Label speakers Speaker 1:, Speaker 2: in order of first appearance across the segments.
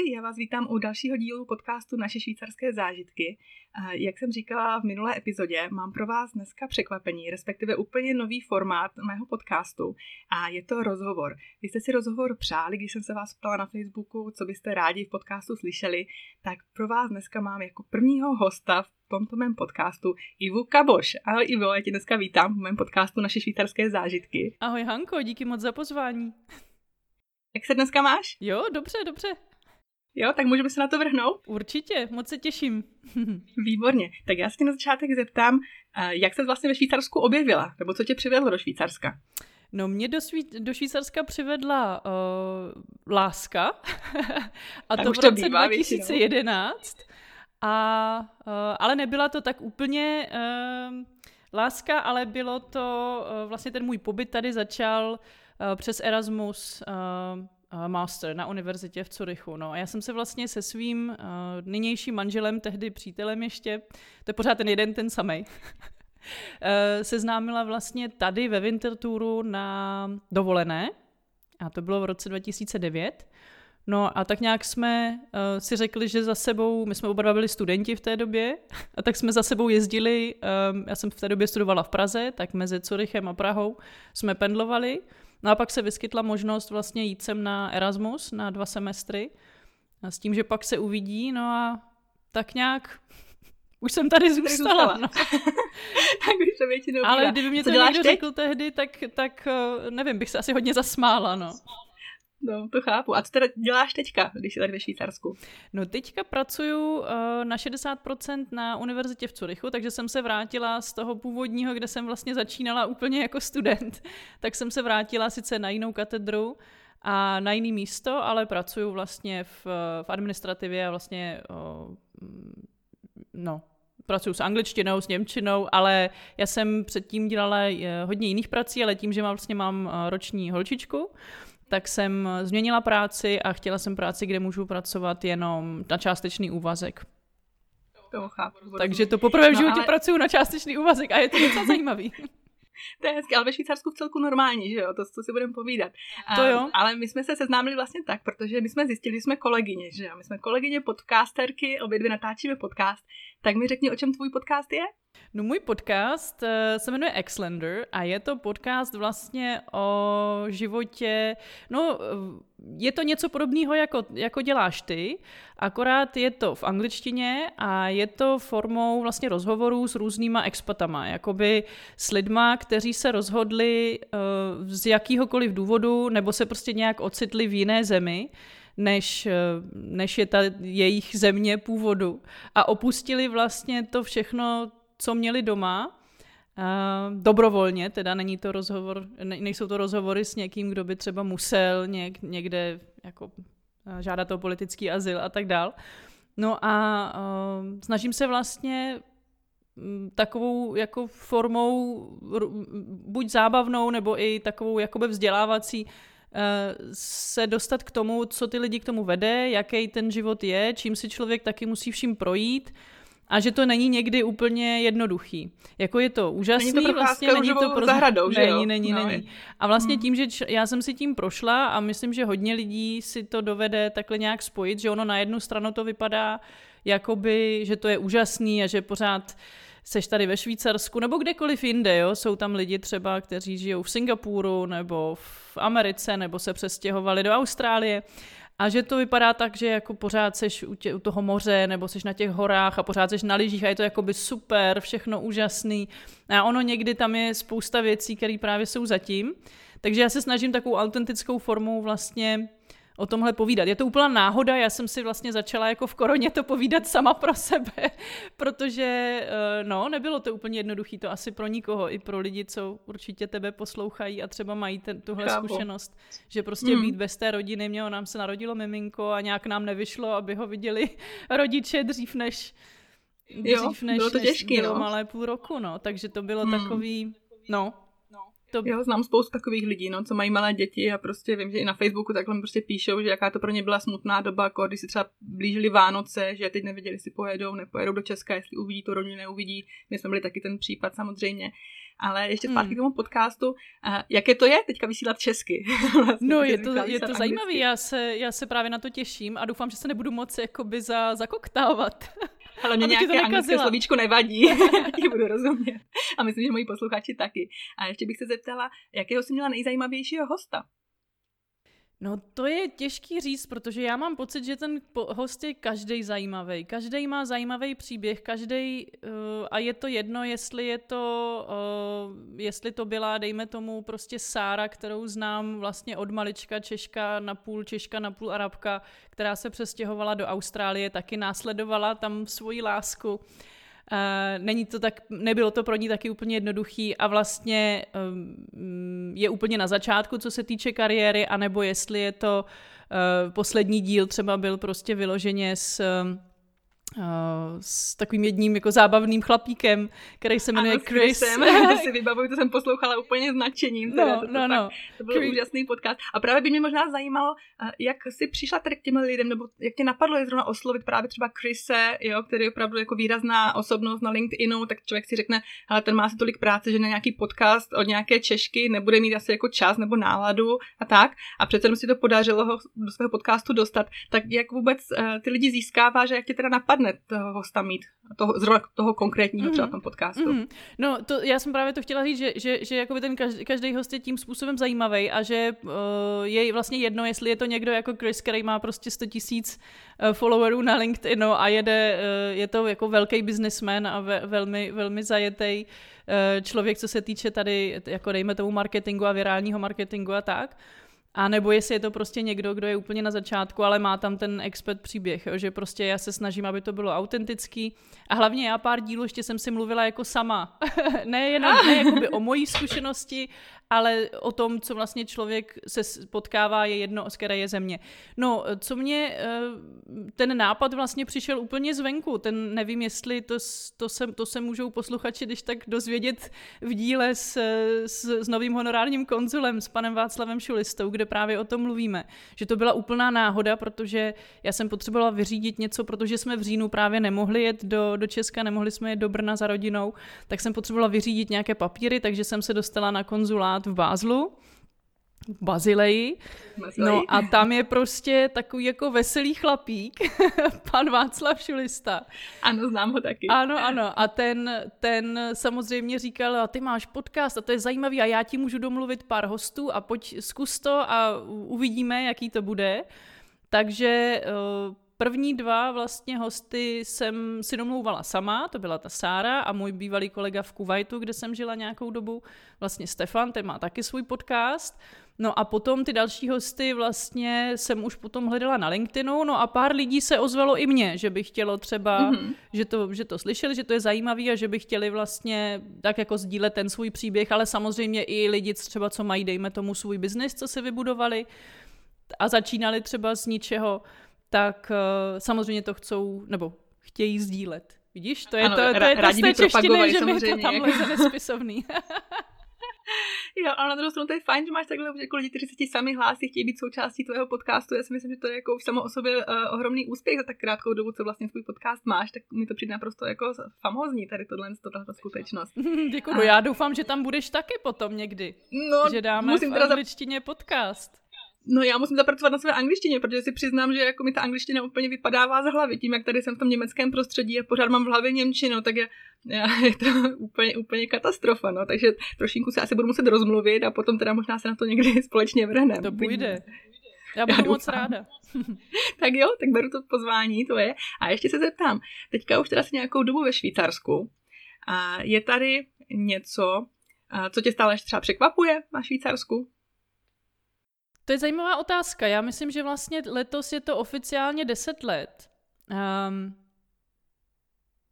Speaker 1: Ahoj, já vás vítám u dalšího dílu podcastu Naše švýcarské zážitky. Jak jsem říkala v minulé epizodě, mám pro vás dneska překvapení, respektive úplně nový formát mého podcastu a je to rozhovor. Vy jste si rozhovor přáli, když jsem se vás ptala na Facebooku, co byste rádi v podcastu slyšeli, tak pro vás dneska mám jako prvního hosta v tomto mém podcastu Ivu Kaboš. Ahoj Ivo, já tě dneska vítám v mém podcastu Naše švýcarské zážitky.
Speaker 2: Ahoj Hanko, díky moc za pozvání.
Speaker 1: Jak se dneska máš?
Speaker 2: Jo, dobře, dobře.
Speaker 1: Jo, tak můžeme se na to vrhnout?
Speaker 2: Určitě, moc se těším.
Speaker 1: Výborně. Tak já se na začátek zeptám, jak se vlastně ve Švýcarsku objevila, nebo co tě přivedlo do Švýcarska?
Speaker 2: No mě do, Švý- do Švýcarska přivedla uh, láska a tak to v roce to bývá, 2011. A, uh, ale nebyla to tak úplně uh, láska, ale bylo to, uh, vlastně ten můj pobyt tady začal uh, přes Erasmus uh, master na univerzitě v Curychu. No. A já jsem se vlastně se svým uh, nynějším manželem, tehdy přítelem ještě, to je pořád ten jeden, ten samej, seznámila vlastně tady ve Wintertouru na dovolené. A to bylo v roce 2009. No a tak nějak jsme uh, si řekli, že za sebou, my jsme oba byli studenti v té době, a tak jsme za sebou jezdili, um, já jsem v té době studovala v Praze, tak mezi Curychem a Prahou jsme pendlovali. No a pak se vyskytla možnost vlastně jít sem na Erasmus na dva semestry a s tím, že pak se uvidí, no a tak nějak už jsem tady zůstala. No.
Speaker 1: tak už se většinou
Speaker 2: Ale kdyby mě to někdo teď? řekl tehdy, tak, tak eh, nevím, bych se asi hodně zasmála, no.
Speaker 1: No, to chápu. A co teda děláš teďka, když jsi tady ve Švýcarsku?
Speaker 2: No, teďka pracuju uh, na 60% na univerzitě v Curychu, takže jsem se vrátila z toho původního, kde jsem vlastně začínala úplně jako student. tak jsem se vrátila sice na jinou katedru a na jiný místo, ale pracuju vlastně v, v administrativě a vlastně uh, no, pracuji s angličtinou, s němčinou, ale já jsem předtím dělala eh, hodně jiných prací, ale tím, že mám, vlastně mám roční holčičku, tak jsem změnila práci a chtěla jsem práci, kde můžu pracovat jenom na částečný úvazek.
Speaker 1: To chápu.
Speaker 2: Takže to poprvé v no, životě no, ale... pracuju na částečný úvazek a je to docela zajímavý.
Speaker 1: To je hezky, ale ve Švýcarsku v celku normální, že jo, to, to si budeme povídat.
Speaker 2: To jo.
Speaker 1: ale my jsme se seznámili vlastně tak, protože my jsme zjistili, že jsme kolegyně, že jo, my jsme kolegyně podcasterky, obě dvě natáčíme podcast, tak mi řekni, o čem tvůj podcast je?
Speaker 2: No můj podcast uh, se jmenuje Xlander a je to podcast vlastně o životě, no je to něco podobného, jako, jako děláš ty, akorát je to v angličtině a je to formou vlastně rozhovorů s různýma expatama, jakoby s lidma, kteří se rozhodli uh, z jakýhokoliv důvodu nebo se prostě nějak ocitli v jiné zemi, než, eh, než je ta jejich země původu. A opustili vlastně to všechno, co měli doma, Uh, dobrovolně, teda není to rozhovor, ne, nejsou to rozhovory s někým, kdo by třeba musel něk, někde jako uh, žádat o politický azyl a tak dál. No a uh, snažím se vlastně um, takovou jako formou buď zábavnou nebo i takovou jakoby vzdělávací se dostat k tomu, co ty lidi k tomu vede, jaký ten život je, čím si člověk taky musí vším projít a že to není někdy úplně jednoduchý. Jako je to úžasný,
Speaker 1: není to
Speaker 2: vlastně není to
Speaker 1: pro... zahradou,
Speaker 2: že Není, není, no, není. A vlastně hmm. tím, že č... já jsem si tím prošla a myslím, že hodně lidí si to dovede takhle nějak spojit, že ono na jednu stranu to vypadá jakoby, že to je úžasný a že pořád seš tady ve Švýcarsku nebo kdekoliv jinde, jo? jsou tam lidi třeba, kteří žijou v Singapuru nebo v Americe nebo se přestěhovali do Austrálie a že to vypadá tak, že jako pořád seš u, tě, u toho moře, nebo seš na těch horách a pořád seš na lyžích a je to jakoby super, všechno úžasný. A ono někdy tam je spousta věcí, které právě jsou zatím. Takže já se snažím takovou autentickou formou vlastně o tomhle povídat. Je to úplná náhoda, já jsem si vlastně začala jako v koroně to povídat sama pro sebe, protože eh, no, nebylo to úplně jednoduché, to asi pro nikoho, i pro lidi, co určitě tebe poslouchají a třeba mají ten, tuhle Chápu. zkušenost, že prostě mm. být bez té rodiny, mělo nám se narodilo miminko a nějak nám nevyšlo, aby ho viděli rodiče dřív než dřív
Speaker 1: jo,
Speaker 2: než,
Speaker 1: bylo to těžký,
Speaker 2: než bylo
Speaker 1: no.
Speaker 2: malé půl roku, no, takže to bylo mm. takový, no,
Speaker 1: To... Jo, znám spoustu takových lidí, no, co mají malé děti a prostě vím, že i na Facebooku takhle mi prostě píšou, že jaká to pro ně byla smutná doba, jako když si třeba blížili Vánoce, že teď nevěděli, jestli pojedou, nepojedou do Česka, jestli uvidí to rodinu, neuvidí. My jsme byli taky ten případ samozřejmě. Ale ještě zpátky hmm. k tomu podcastu. jaké to je teďka vysílat česky?
Speaker 2: vlastně, no, je to, je to zajímavé. Já se, já se právě na to těším a doufám, že se nebudu moci jakoby za, zakoktávat.
Speaker 1: Ale mě nějaké anglické slovíčko nevadí, ti budu rozumět. A myslím, že moji posluchači taky. A ještě bych se zeptala, jakého jsi měla nejzajímavějšího hosta?
Speaker 2: No to je těžký říct, protože já mám pocit, že ten host je každý zajímavý. Každý má zajímavý příběh, každý uh, a je to jedno, jestli je to, uh, jestli to byla, dejme tomu, prostě Sára, kterou znám vlastně od malička Češka, na půl Češka, na půl Arabka, která se přestěhovala do Austrálie, taky následovala tam svoji lásku. Uh, není to tak, nebylo to pro ní taky úplně jednoduchý a vlastně um, je úplně na začátku, co se týče kariéry, anebo jestli je to uh, poslední díl třeba byl prostě vyloženě s Uh, s takovým jedním jako zábavným chlapíkem, který se jmenuje
Speaker 1: ano,
Speaker 2: Chris.
Speaker 1: Jsem, si vybavuju, to jsem poslouchala úplně s nadšením.
Speaker 2: Teda, no, to, no, no.
Speaker 1: to byl Chris. úžasný podcast. A právě by mě možná zajímalo, jak jsi přišla tady k těm lidem, nebo jak tě napadlo je zrovna oslovit právě třeba Chrise, jo, který je opravdu jako výrazná osobnost na LinkedInu, tak člověk si řekne, ale ten má si tolik práce, že na nějaký podcast od nějaké Češky nebude mít asi jako čas nebo náladu a tak. A přece si to podařilo ho do svého podcastu dostat. Tak jak vůbec uh, ty lidi získáváš a jak tě teda napadlo napadne toho hosta mít, toho, zrovna toho konkrétního mm-hmm. třeba v tom podcastu. Mm-hmm.
Speaker 2: No, to, já jsem právě to chtěla říct, že, že, že jakoby ten každý, každý host je tím způsobem zajímavý a že uh, je vlastně jedno, jestli je to někdo jako Chris, který má prostě 100 tisíc uh, followerů na LinkedInu a jede, uh, je to jako velký businessman a ve, velmi, velmi zajetý uh, člověk, co se týče tady, jako dejme tomu marketingu a virálního marketingu a tak. A nebo jestli je to prostě někdo, kdo je úplně na začátku, ale má tam ten expert příběh, jo, že prostě já se snažím, aby to bylo autentický. A hlavně já pár dílů ještě jsem si mluvila jako sama. ne jenom ne o mojí zkušenosti, ale o tom, co vlastně člověk se potkává, je jedno, z které je země. No, co mě, eh, ten nápad vlastně přišel úplně zvenku, ten nevím, jestli to, to, se, to se můžou posluchači, když tak dozvědět v díle s, s, s novým honorárním konzulem, s panem Václavem Šulistou, kde právě o tom mluvíme. Že to byla úplná náhoda, protože já jsem potřebovala vyřídit něco, protože jsme v říjnu právě nemohli jet do, do Česka, nemohli jsme jet do Brna za rodinou, tak jsem potřebovala vyřídit nějaké papíry, takže jsem se dostala na konzulát v Bázlu, v Bazileji. No a tam je prostě takový jako veselý chlapík, pan Václav Šulista.
Speaker 1: Ano, znám ho taky.
Speaker 2: Ano, ano. A ten, ten samozřejmě říkal, a ty máš podcast a to je zajímavý a já ti můžu domluvit pár hostů a pojď zkus to a uvidíme, jaký to bude. Takže uh, První dva vlastně hosty jsem si domlouvala sama, to byla ta Sára a můj bývalý kolega v Kuwaitu, kde jsem žila nějakou dobu, vlastně Stefan, ten má taky svůj podcast. No a potom ty další hosty vlastně jsem už potom hledala na LinkedInu, no a pár lidí se ozvalo i mně, že by chtělo třeba, mm-hmm. že, to, že to slyšeli, že to je zajímavý a že by chtěli vlastně tak jako sdílet ten svůj příběh, ale samozřejmě i lidi třeba, co mají, dejme tomu, svůj biznis, co si vybudovali a začínali třeba z ničeho, tak uh, samozřejmě to chcou, nebo chtějí sdílet. Vidíš, to je ano, to, to, je to z té češtiny, že mi to tam leze nespisovný.
Speaker 1: jo, ale na druhou stranu to je fajn, že máš takhle jako lidi, kteří se ti sami hlásí, chtějí být součástí tvého podcastu. Já si myslím, že to je jako už samo o sobě uh, ohromný úspěch za tak krátkou dobu, co vlastně tvůj podcast máš, tak mi to přijde naprosto jako famózní tady tohle, tohle skutečnost.
Speaker 2: Děkuji, A... já doufám, že tam budeš taky potom někdy. No, že dáme musím v angličtině podcast.
Speaker 1: No já musím zapracovat na své angličtině, protože si přiznám, že jako mi ta angličtina úplně vypadává z hlavy. Tím, jak tady jsem v tom německém prostředí a pořád mám v hlavě Němčinu, tak je, je to úplně, úplně katastrofa. No. Takže trošinku se asi budu muset rozmluvit a potom teda možná se na to někdy společně vrhneme.
Speaker 2: To půjde. Já budu já moc ráda.
Speaker 1: tak jo, tak beru to pozvání, to je. A ještě se zeptám, teďka už teda si nějakou dobu ve Švýcarsku. A je tady něco, co tě stále třeba překvapuje na Švýcarsku?
Speaker 2: To je zajímavá otázka. Já myslím, že vlastně letos je to oficiálně 10 let. Um,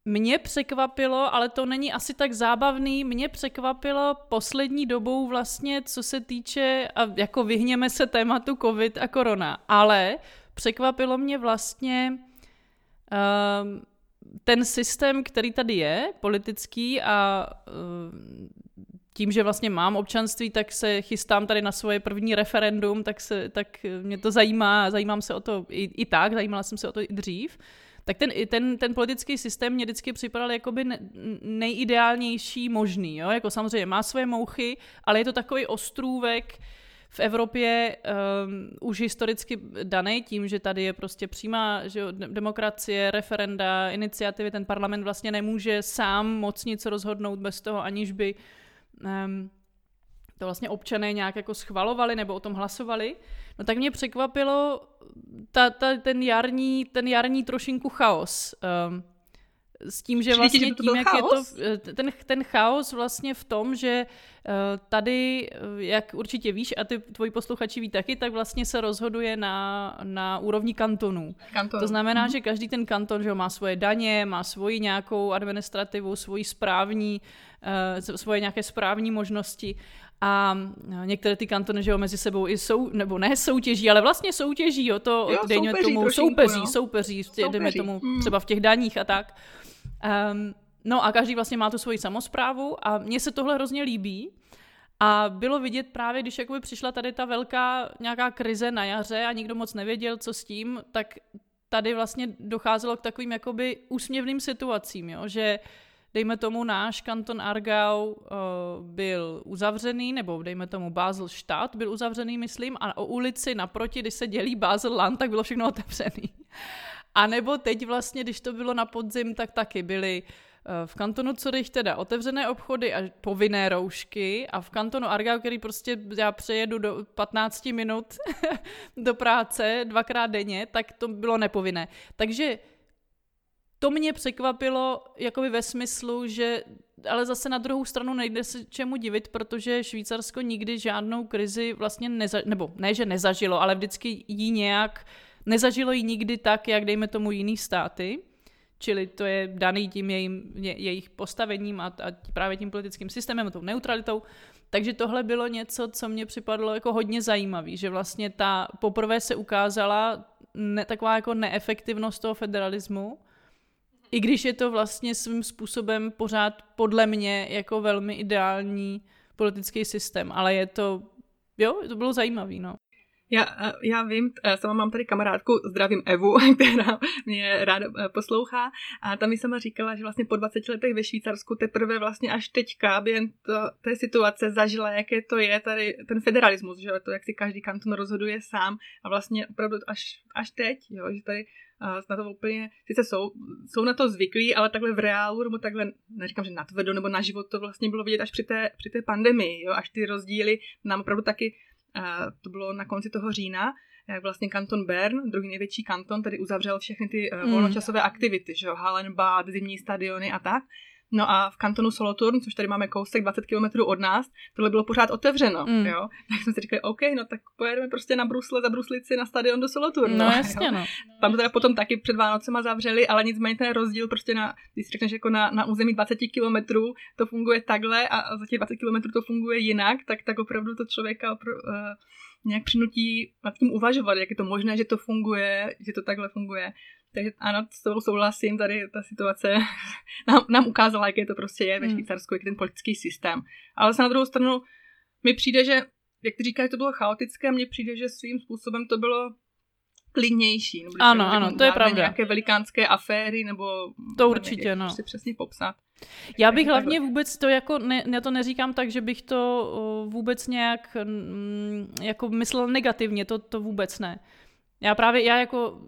Speaker 2: mě překvapilo, ale to není asi tak zábavný, mě překvapilo poslední dobou vlastně, co se týče, a jako vyhněme se tématu covid a korona, ale překvapilo mě vlastně um, ten systém, který tady je, politický a um, tím, že vlastně mám občanství, tak se chystám tady na svoje první referendum, tak, se, tak mě to zajímá, zajímám se o to i, i tak, zajímala jsem se o to i dřív. Tak ten, ten, ten politický systém mě vždycky připadal jakoby nejideálnější možný. Jo? Jako samozřejmě má své mouchy, ale je to takový ostrůvek, v Evropě um, už historicky daný tím, že tady je prostě přímá že jo, demokracie, referenda, iniciativy, ten parlament vlastně nemůže sám moc nic rozhodnout bez toho, aniž by um, to vlastně občané nějak jako schvalovali nebo o tom hlasovali, no tak mě překvapilo ta, ta, ten, jarní, ten jarní trošinku chaos. Um, s tím, že vlastně
Speaker 1: Přijde, tím, jak chaos?
Speaker 2: je to, ten, ten chaos vlastně v tom, že uh, tady, jak určitě víš, a ty tvoji posluchači ví taky, tak vlastně se rozhoduje na, na úrovni kantonů.
Speaker 1: Kanton.
Speaker 2: To znamená, mm-hmm. že každý ten kanton že má svoje daně, má svoji nějakou administrativu, svoji správní, svoje nějaké správní možnosti a některé ty kantony, že jo, mezi sebou i jsou, nebo ne soutěží, ale vlastně soutěží, jo, to,
Speaker 1: jo,
Speaker 2: dejme
Speaker 1: soupeří
Speaker 2: tomu,
Speaker 1: trošinku,
Speaker 2: soupeří,
Speaker 1: no.
Speaker 2: soupeří,
Speaker 1: soupeří,
Speaker 2: dejme tomu
Speaker 1: hmm.
Speaker 2: třeba v těch daních a tak. Um, no a každý vlastně má tu svoji samozprávu a mně se tohle hrozně líbí. A bylo vidět právě, když jakoby přišla tady ta velká nějaká krize na jaře a nikdo moc nevěděl, co s tím, tak tady vlastně docházelo k takovým jakoby úsměvným situacím, jo? že dejme tomu náš kanton Argau uh, byl uzavřený, nebo dejme tomu Basel Stadt byl uzavřený, myslím, a o ulici naproti, když se dělí Basel Land, tak bylo všechno otevřený. A nebo teď vlastně, když to bylo na podzim, tak taky byly v kantonu Zurich teda otevřené obchody a povinné roušky a v kantonu Argau, který prostě já přejedu do 15 minut do práce dvakrát denně, tak to bylo nepovinné. Takže to mě překvapilo jakoby ve smyslu, že ale zase na druhou stranu nejde se čemu divit, protože Švýcarsko nikdy žádnou krizi vlastně neza, nebo ne, že nezažilo, ale vždycky ji nějak nezažilo ji nikdy tak, jak dejme tomu jiný státy. Čili to je daný tím jejím, je, jejich postavením a, a právě tím politickým systémem, tou neutralitou. Takže tohle bylo něco, co mě připadlo jako hodně zajímavý, že vlastně ta poprvé se ukázala ne, taková jako neefektivnost toho federalismu, i když je to vlastně svým způsobem pořád podle mě jako velmi ideální politický systém, ale je to, jo, to bylo zajímavý, no.
Speaker 1: Já, já vím, sama mám tady kamarádku, zdravím Evu, která mě ráda poslouchá a tam mi sama říkala, že vlastně po 20 letech ve Švýcarsku teprve vlastně až teďka během to, té situace zažila, jaké to je tady ten federalismus, že to, jak si každý kanton rozhoduje sám a vlastně opravdu až, až teď, jo, že tady na to úplně, sice jsou, jsou na to zvyklí, ale takhle v reálu, nebo takhle, neříkám, že natvrdo, nebo na život to vlastně bylo vidět až při té, při té pandemii, jo, až ty rozdíly nám opravdu taky to bylo na konci toho října, jak vlastně kanton Bern, druhý největší kanton, tady uzavřel všechny ty mm. volnočasové aktivity, že jo, Hallenbad, zimní stadiony a tak. No a v kantonu Solothurn, což tady máme kousek 20 km od nás, tohle bylo pořád otevřeno, mm. jo. Tak jsme si říkali, OK, no tak pojedeme prostě na Brusle, za Bruslici na stadion do Solothurn.
Speaker 2: No, no jasně, jo. no.
Speaker 1: Tam to teda potom taky před Vánocema zavřeli, ale nicméně ten rozdíl prostě na, když si řekneš jako na, na území 20 km to funguje takhle a za těch 20 km to funguje jinak, tak, tak opravdu to člověka opr- uh, nějak přinutí nad tím uvažovat, jak je to možné, že to funguje, že to takhle funguje. Takže ano, s tou souhlasím, tady ta situace nám, nám ukázala, jaké to prostě je ve hmm. Švýcarsku, jak ten politický systém. Ale se na druhou stranu mi přijde, že, jak ty říkáš, to bylo chaotické, mně přijde, že svým způsobem to bylo klidnější.
Speaker 2: Nebo ano, ano, to je pravda.
Speaker 1: Nějaké velikánské aféry, nebo...
Speaker 2: To určitě, no.
Speaker 1: Si přesně popsat.
Speaker 2: Já bych hlavně takhle. vůbec to jako, ne, já to neříkám tak, že bych to vůbec nějak jako myslel negativně, to, to vůbec ne. Já právě, já jako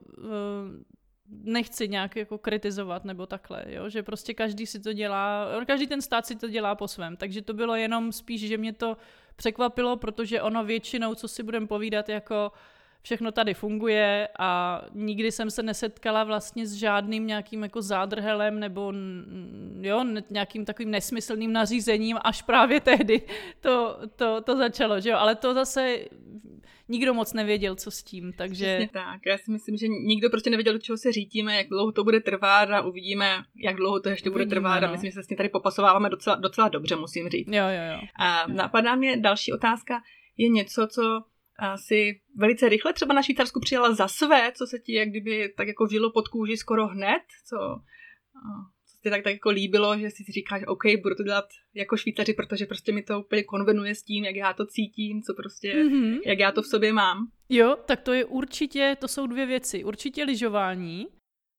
Speaker 2: nechci nějak jako kritizovat nebo takhle, jo? že prostě každý si to dělá, každý ten stát si to dělá po svém, takže to bylo jenom spíš, že mě to překvapilo, protože ono většinou, co si budeme povídat, jako všechno tady funguje a nikdy jsem se nesetkala vlastně s žádným nějakým jako zádrhelem nebo jo, nějakým takovým nesmyslným nařízením, až právě tehdy to, to, to začalo, že jo, ale to zase nikdo moc nevěděl, co s tím, takže...
Speaker 1: Přesně tak, já si myslím, že nikdo prostě nevěděl, do čeho se řítíme, jak dlouho to bude trvat a uvidíme, jak dlouho to ještě uvidíme, bude trvat no. a myslím, že se s tím tady popasováváme docela, docela dobře, musím říct.
Speaker 2: Jo, jo, jo.
Speaker 1: A napadá mě další otázka, je něco, co asi velice rychle třeba na Švýcarsku přijala za své, co se ti jak kdyby tak jako žilo pod kůži skoro hned, co, prostě tak, tak jako líbilo, že si říkáš, OK, budu to dělat jako Švýcaři, protože prostě mi to úplně konvenuje s tím, jak já to cítím, co prostě, mm-hmm. jak já to v sobě mám.
Speaker 2: Jo, tak to je určitě, to jsou dvě věci. Určitě lyžování,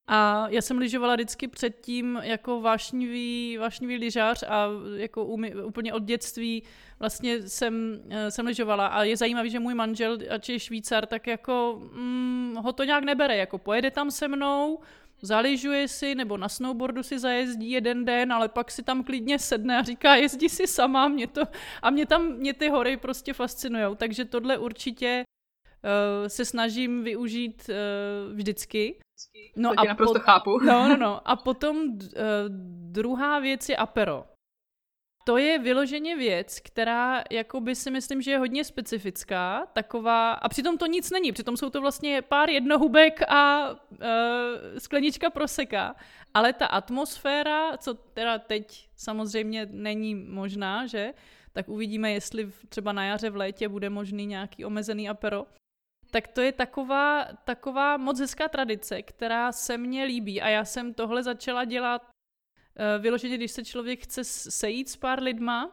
Speaker 2: a já jsem lyžovala vždycky předtím jako vášnivý, vášnivý lyžař a jako umy, úplně od dětství vlastně jsem, eh, jsem lyžovala a je zajímavý, že můj manžel, ač je Švýcar, tak jako mm, ho to nějak nebere, jako pojede tam se mnou, zaližuje si nebo na snowboardu si zajezdí jeden den, ale pak si tam klidně sedne a říká, jezdí si sama, mě to, a mě tam, mě ty hory prostě fascinujou, takže tohle určitě uh, se snažím využít uh, vždycky.
Speaker 1: No to a naprosto po, chápu.
Speaker 2: No, no, no. A potom uh, druhá věc je apero. To je vyloženě věc, která jako by si myslím, že je hodně specifická, taková, a přitom to nic není, přitom jsou to vlastně pár jednohubek a uh, sklenička proseka, ale ta atmosféra, co teda teď samozřejmě není možná, že, tak uvidíme, jestli třeba na jaře v létě bude možný nějaký omezený apero, tak to je taková, taková moc hezká tradice, která se mně líbí a já jsem tohle začala dělat vyloženě, když se člověk chce sejít s pár lidma,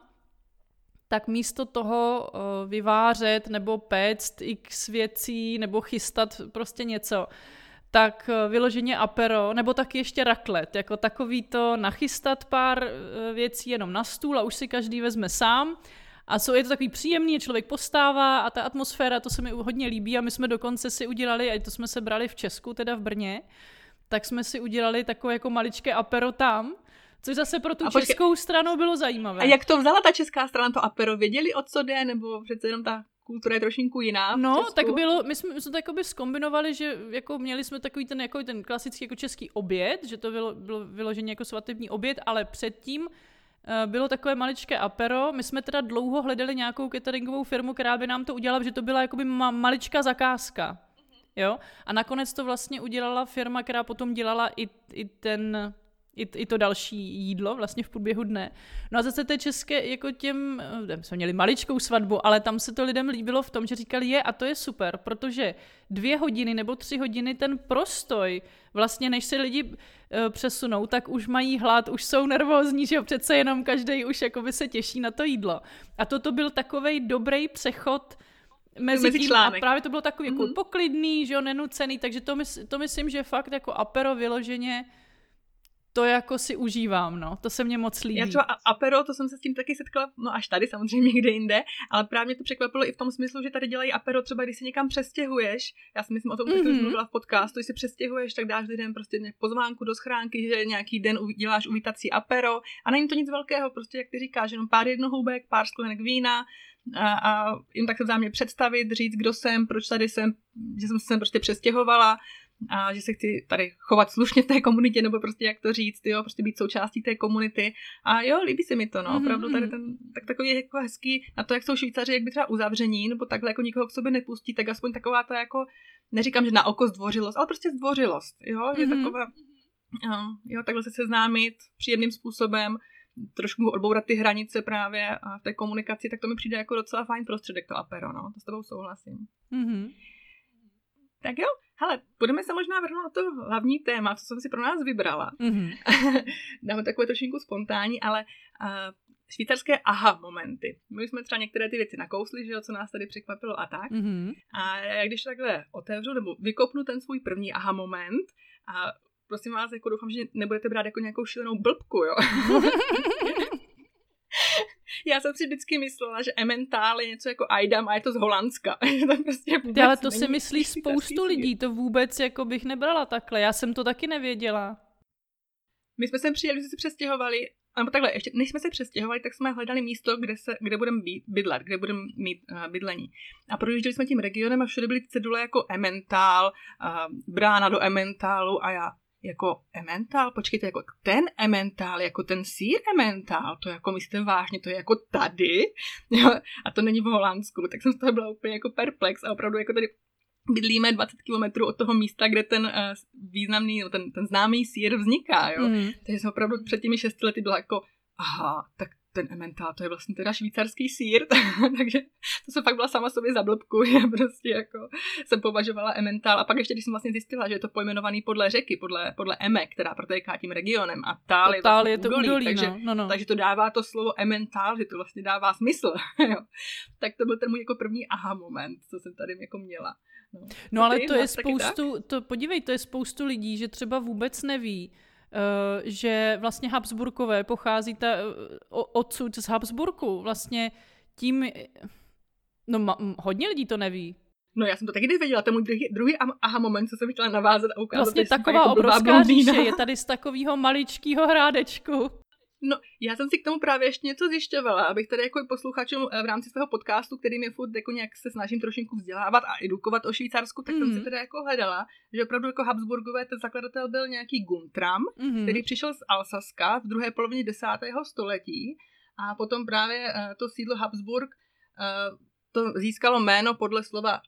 Speaker 2: tak místo toho uh, vyvářet nebo péct x věcí nebo chystat prostě něco, tak uh, vyloženě apero, nebo taky ještě raklet, jako takový to nachystat pár věcí jenom na stůl a už si každý vezme sám. A jsou, je to takový příjemný, člověk postává a ta atmosféra, to se mi hodně líbí a my jsme dokonce si udělali, a to jsme se brali v Česku, teda v Brně, tak jsme si udělali takové jako maličké apero tam, Což zase pro tu a českou počkej, stranu bylo zajímavé.
Speaker 1: A jak to vzala ta česká strana, to apero? Věděli, o co jde, nebo přece jenom ta kultura je trošinku jiná.
Speaker 2: No, tak bylo, my jsme, my jsme to jakoby skombinovali, že jako měli jsme takový ten, jako ten klasický jako český oběd, že to bylo, bylo vyloženě jako svatební oběd, ale předtím Eh, bylo takové maličké apero. My jsme teda dlouho hledali nějakou cateringovou firmu, která by nám to udělala, že to byla jakoby ma- maličká zakázka. Jo? A nakonec to vlastně udělala firma, která potom dělala i, i ten i, i to další jídlo vlastně v průběhu dne. No a zase té české, jako těm, eh, jsme měli maličkou svatbu, ale tam se to lidem líbilo v tom, že říkali, je a to je super, protože dvě hodiny nebo tři hodiny ten prostoj, vlastně než se lidi uh, přesunou, tak už mají hlad, už jsou nervózní, že jo, přece jenom každý už jakoby se těší na to jídlo. A toto byl takový dobrý přechod mezi, mezi tím článek. a právě to bylo takový mm-hmm. jako mhm. poklidný, že jo, nenucený, takže to, mys, to myslím, že fakt jako apero vyloženě to jako si užívám, no. To se mně moc líbí.
Speaker 1: Já třeba apero, to jsem se s tím taky setkala, no až tady samozřejmě někde jinde, ale právě mě to překvapilo i v tom smyslu, že tady dělají apero třeba, když se někam přestěhuješ. Já si myslím o tom, mm-hmm. že mluvila v podcastu, když se přestěhuješ, tak dáš lidem prostě pozvánku do schránky, že nějaký den děláš uvítací apero a není to nic velkého, prostě jak ty říkáš, jenom pár jednohoubek, pár sklenek vína, a, a jim tak se vzájemně představit, říct, kdo jsem, proč tady jsem, že jsem se sem prostě přestěhovala, a že se chci tady chovat slušně v té komunitě, nebo prostě jak to říct, jo, prostě být součástí té komunity. A jo, líbí se mi to, no, mm-hmm. opravdu tady ten, tak takový jako hezký, na to, jak jsou Švýcaři, jak by třeba uzavření, nebo takhle jako nikoho k sobě nepustí, tak aspoň taková ta jako, neříkám, že na oko zdvořilost, ale prostě zdvořilost, jo, mm-hmm. je taková, jo, jo, takhle se seznámit příjemným způsobem, trošku odbourat ty hranice právě a v té komunikaci, tak to mi přijde jako docela fajn prostředek to apero, no, to s tebou souhlasím. Mm-hmm. Tak jo, hele, budeme se možná vrhnout na to hlavní téma, co jsem si pro nás vybrala. Mm-hmm. Dáme takové trošinku spontánní, ale uh, švýcarské aha momenty. My jsme třeba některé ty věci nakousli, že jo, co nás tady překvapilo a tak. Mm-hmm. A já když takhle otevřu nebo vykopnu ten svůj první aha moment a prosím vás, jako doufám, že nebudete brát jako nějakou šílenou blbku, jo. Já jsem si vždycky myslela, že Emmental je něco jako Aidam a je to z Holandska.
Speaker 2: to prostě Ale to si myslí spoustu lidí, to vůbec jako bych nebrala takhle. Já jsem to taky nevěděla.
Speaker 1: My jsme sem přijeli, jsme se přestěhovali, nebo takhle, ještě než jsme se přestěhovali, tak jsme hledali místo, kde, se, kde budeme bydlet, kde budeme mít uh, bydlení. A projížděli jsme tím regionem a všude byly cedule jako Emmental, uh, brána do Emmentalu a já, jako Emmental, počkejte, jako ten Emmental, jako ten sír Emmental, to jako myslíte vážně, to je jako tady, jo, a to není v Holandsku, tak jsem z toho byla úplně jako perplex a opravdu jako tady bydlíme 20 km od toho místa, kde ten uh, významný, ten, ten známý sír vzniká, jo. Mm. Takže jsem opravdu před těmi šesti lety byla jako, aha, tak ten Emmental, to je vlastně teda švýcarský sír, takže to jsem fakt byla sama sobě za blbku, že prostě jako jsem považovala Emmental a pak ještě, když jsem vlastně zjistila, že je to pojmenovaný podle řeky, podle, podle Eme, která protéká tím regionem a Tál je,
Speaker 2: vlastně je to údolí, údolí
Speaker 1: takže,
Speaker 2: no, no, no.
Speaker 1: takže to dává to slovo Emmental, že to vlastně dává smysl, jo. Tak to byl ten můj jako první aha moment, co jsem tady jako měla.
Speaker 2: No, no ale to je spoustu, to podívej, to je spoustu lidí, že třeba vůbec neví, že vlastně Habsburkové pochází ta, uh, odsud z Habsburku. Vlastně tím, no ma, hodně lidí to neví.
Speaker 1: No já jsem to taky nevěděla, to je můj druhý, druhý aha moment, co jsem chtěla navázat a ukázat.
Speaker 2: Vlastně taková jako obrovská říše je tady z takového maličkého hrádečku.
Speaker 1: No, já jsem si k tomu právě ještě něco zjišťovala, abych tady jako posluchačům eh, v rámci svého podcastu, který mě furt jako nějak se snažím trošinku vzdělávat a edukovat o Švýcarsku, tak mm. jsem si hmm. teda jako hledala, že opravdu jako Habsburgové ten zakladatel byl nějaký Guntram, mm. který přišel z Alsaska v druhé polovině desátého století a potom právě uh, to sídlo Habsburg uh, to získalo jméno podle slova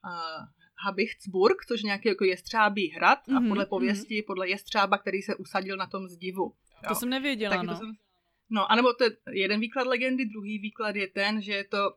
Speaker 1: Habichtsburg, což nějaký jako jestřábí hrad mm-hmm, a mhm, podle pověsti, mm-hmm. podle jestřába, který se usadil na tom zdivu. Jo.
Speaker 2: To jsem nevěděla, tak no. To jsem,
Speaker 1: No, anebo to je jeden výklad legendy, druhý výklad je ten, že je to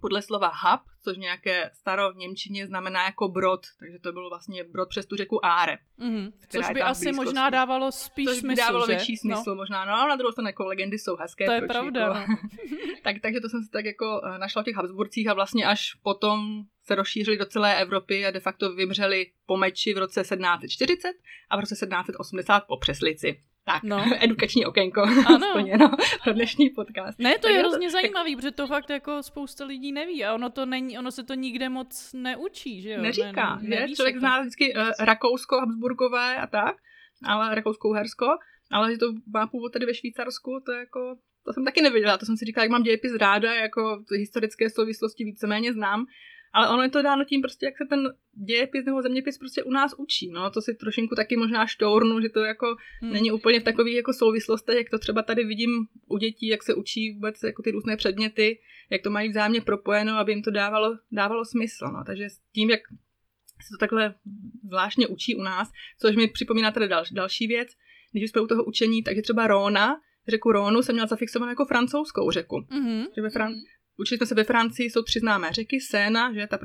Speaker 1: podle slova hub, což nějaké staro Němčině znamená jako brod, takže to bylo vlastně brod přes tu řeku Áre.
Speaker 2: Mm-hmm. Což by asi blízkosti. možná dávalo spíš což by smysl,
Speaker 1: dávalo
Speaker 2: že?
Speaker 1: větší smysl no. možná, no ale na druhou stranu jako legendy jsou hezké.
Speaker 2: To je pravda. Jako, no.
Speaker 1: tak, takže to jsem si tak jako eh, našla v těch Habsburcích a vlastně až potom se rozšířili do celé Evropy a de facto vymřeli po meči v roce 1740 a v roce 1780 po přeslici. Tak, no. edukační okénko ano. splněno pro dnešní podcast.
Speaker 2: Ne, to tak je hrozně to, zajímavý, protože to fakt jako spousta lidí neví a ono to není, ono se to nikde moc neučí, že jo?
Speaker 1: Neříká, ne, ne, že? Člověk zná vždycky uh, Rakousko, Habsburgové a tak, ale Rakousko-Uhersko, ale že to má původ tady ve Švýcarsku, to je jako, to jsem taky nevěděla, to jsem si říkala, jak mám dějepis ráda, jako historické souvislosti víceméně znám, ale ono je to dáno tím prostě, jak se ten dějepis nebo zeměpis prostě u nás učí. No, to si trošinku taky možná štournu, že to jako hmm. není úplně v takových jako souvislostech, jak to třeba tady vidím u dětí, jak se učí vůbec jako ty různé předměty, jak to mají vzájemně propojeno, aby jim to dávalo, dávalo smysl. No. Takže s tím, jak se to takhle zvláštně učí u nás, což mi připomíná tady dal, další věc, když jsme u toho učení, takže třeba Róna, řeku Rónu jsem měla zafixovanou jako francouzskou řeku. Mm-hmm. Že ve Fran- Učili jsme se ve Francii, jsou tři známé řeky, Séna, že ta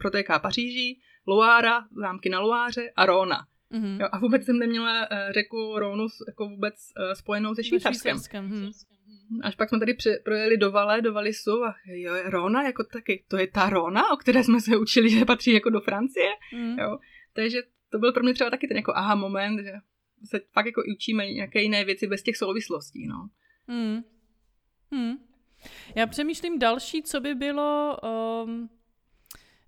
Speaker 1: protéká Paříží, Loára, zámky na Loáře a Róna. Mm-hmm. Jo, a vůbec jsem neměla uh, řeku Rónu jako vůbec uh, spojenou se Švýcarskem. Hmm. Až pak jsme tady při, projeli do Vale, do Valisu a jo, Róna jako taky, to je ta Róna, o které jsme se učili, že patří jako do Francie. Mm. Jo. Takže to byl pro mě třeba taky ten jako aha moment, že se fakt jako učíme nějaké jiné věci bez těch souvislostí, no. Mm.
Speaker 2: Mm. Já přemýšlím další, co by bylo... Um,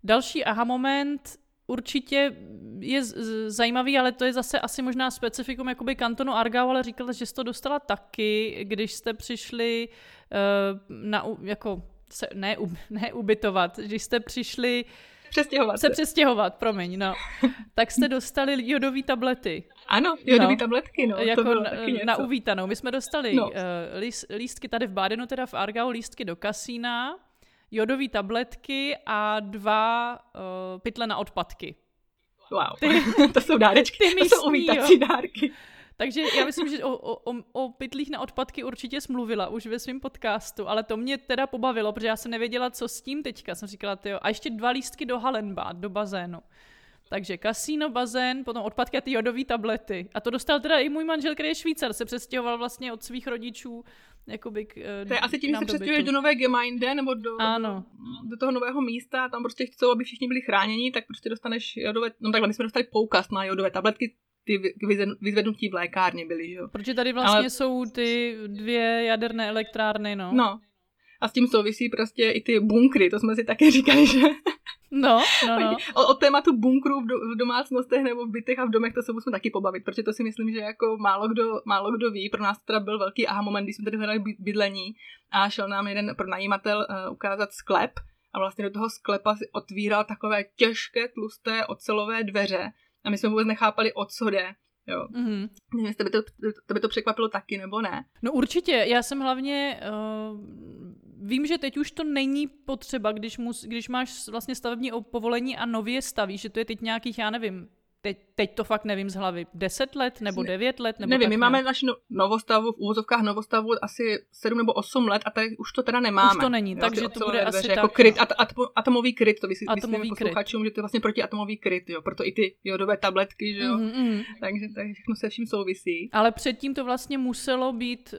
Speaker 2: další aha moment. Určitě je zajímavý, ale to je zase asi možná specifikum jakoby kantonu Argau, ale říkala, že jsi to dostala taky, když jste přišli uh, na, jako, se, ne, ne ubytovat, když jste přišli
Speaker 1: Přestěhovat
Speaker 2: se. přestěhovat, promiň, no. Tak jste dostali jodové tablety.
Speaker 1: Ano, jodové no. tabletky, no.
Speaker 2: Jako to bylo na, na uvítanou. My jsme dostali no. uh, líst, lístky tady v Bádenu, teda v Argau, lístky do kasína, jodové tabletky a dva uh, pytle na odpadky.
Speaker 1: Wow, ty, to jsou dárečky, ty místní, to jsou uvítací jo. dárky.
Speaker 2: Takže já myslím, že o, o, o pytlích na odpadky určitě smluvila už ve svém podcastu, ale to mě teda pobavilo, protože já jsem nevěděla, co s tím teďka. Jsem říkala, tyjo, a ještě dva lístky do Halenbad, do bazénu. Takže kasíno, bazén, potom odpadky a ty jodové tablety. A to dostal teda i můj manžel, který je Švýcar, se přestěhoval vlastně od svých rodičů jakoby k,
Speaker 1: uh, To je asi tím, že se přestěhuješ do nové Gemeinde nebo do, ano. do, do, toho nového místa, tam prostě chcou, aby všichni byli chráněni, tak prostě dostaneš jodové, no takhle, my jsme dostali poukaz na jodové tabletky, ty vyzvednutí v lékárně byly, že jo.
Speaker 2: Protože tady vlastně Ale... jsou ty dvě jaderné elektrárny, no.
Speaker 1: No. A s tím souvisí prostě i ty bunkry, to jsme si taky říkali, že...
Speaker 2: No, no, no.
Speaker 1: O, o tématu bunkrů v, do, v domácnostech nebo v bytech a v domech, to se musíme taky pobavit, protože to si myslím, že jako málo kdo, málo kdo ví. Pro nás teda byl velký aha moment, když jsme tady hledali bydlení a šel nám jeden pronajímatel uh, ukázat sklep a vlastně do toho sklepa si otvíral takové těžké, tlusté ocelové dveře a my jsme vůbec nechápali, o co jde. Jo. Mm-hmm. Nevím, jestli by to, to by to překvapilo taky, nebo ne.
Speaker 2: No určitě, já jsem hlavně, uh, vím, že teď už to není potřeba, když, mus, když máš vlastně stavební povolení a nově stavíš, že to je teď nějakých, já nevím, teď, teď to fakt nevím z hlavy, 10 let nebo 9 let? Nebo
Speaker 1: nevím,
Speaker 2: tak
Speaker 1: my máme naši no, novostavu, v úvozovkách novostavu asi 7 nebo 8 let a tady už to teda nemáme.
Speaker 2: Už to není, jo, takže to bude asi
Speaker 1: jako
Speaker 2: tak,
Speaker 1: kryt, at, at, atomový kryt, to vysvětlím
Speaker 2: atomový
Speaker 1: posluchačům, že to je vlastně protiatomový kryt, jo, proto i ty jodové tabletky, že jo, mm-hmm. takže, takže všechno se vším souvisí.
Speaker 2: Ale předtím to vlastně muselo být,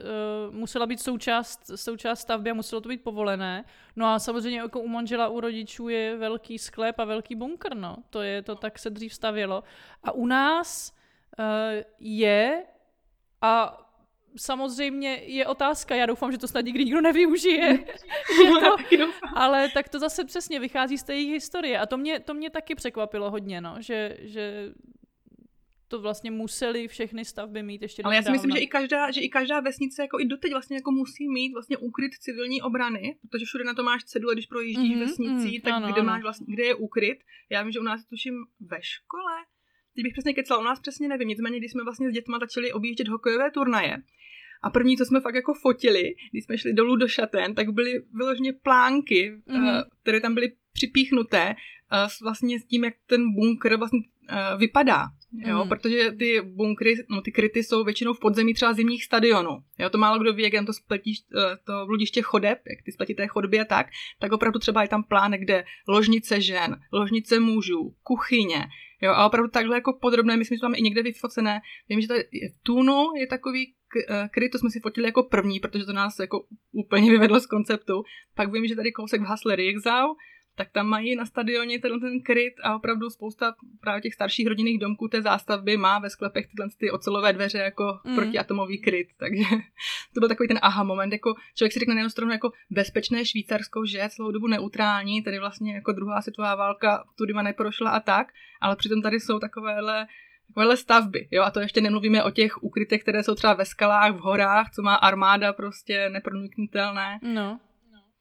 Speaker 2: uh, musela být součást, součást stavby a muselo to být povolené. No a samozřejmě jako u manžela, u rodičů je velký sklep a velký bunkr, no. To je, to tak se dřív stavělo. A u nás uh, je a samozřejmě je otázka, já doufám, že to snad nikdy nikdo nevyužije, že to, ale tak to zase přesně vychází z té jejich historie a to mě, to mě taky překvapilo hodně, no, že, že to vlastně museli všechny stavby mít ještě
Speaker 1: Ale já si myslím, že i každá, že i každá vesnice jako i doteď vlastně jako musí mít vlastně úkryt civilní obrany, protože všude na to máš cedule, když projíždíš mm-hmm, vesnicí, mm, tak ano, kde ano. máš vlastně, kde je úkryt. Já vím, že u nás tuším ve škole, teď bych přesně kecala, u nás přesně nevím, nicméně když jsme vlastně s dětma začali objíždět hokejové turnaje, a první, co jsme fakt jako fotili, když jsme šli dolů do šaten, tak byly vyloženě plánky, mm-hmm. které tam byly připíchnuté eh, vlastně s tím, jak ten bunkr vlastně eh, vypadá. Jo, mm. protože ty bunkry, no ty kryty jsou většinou v podzemí třeba zimních stadionů. Jo, to málo kdo ví, jak jen to, spletíš, to bludiště chodeb, jak ty spletité chodby a tak, tak opravdu třeba je tam plán, kde ložnice žen, ložnice mužů, kuchyně, jo, a opravdu takhle jako podrobné, myslím, že to máme i někde vyfocené. Vím, že je v Tunu je takový kryt, to jsme si fotili jako první, protože to nás jako úplně vyvedlo z konceptu. Pak vím, že tady kousek v Hasle Riexau, tak tam mají na stadioně ten, ten kryt a opravdu spousta právě těch starších rodinných domků té zástavby má ve sklepech tyhle ty ocelové dveře jako mm. protiatomový kryt, takže to byl takový ten aha moment, jako člověk si řekne na jednu stranu jako bezpečné Švýcarsko, že celou dobu neutrální, tedy vlastně jako druhá světová válka tudyma neprošla a tak, ale přitom tady jsou takovéhle takovéhle stavby, jo, a to ještě nemluvíme o těch ukrytech, které jsou třeba ve skalách, v horách, co má armáda prostě neproniknutelné.
Speaker 2: No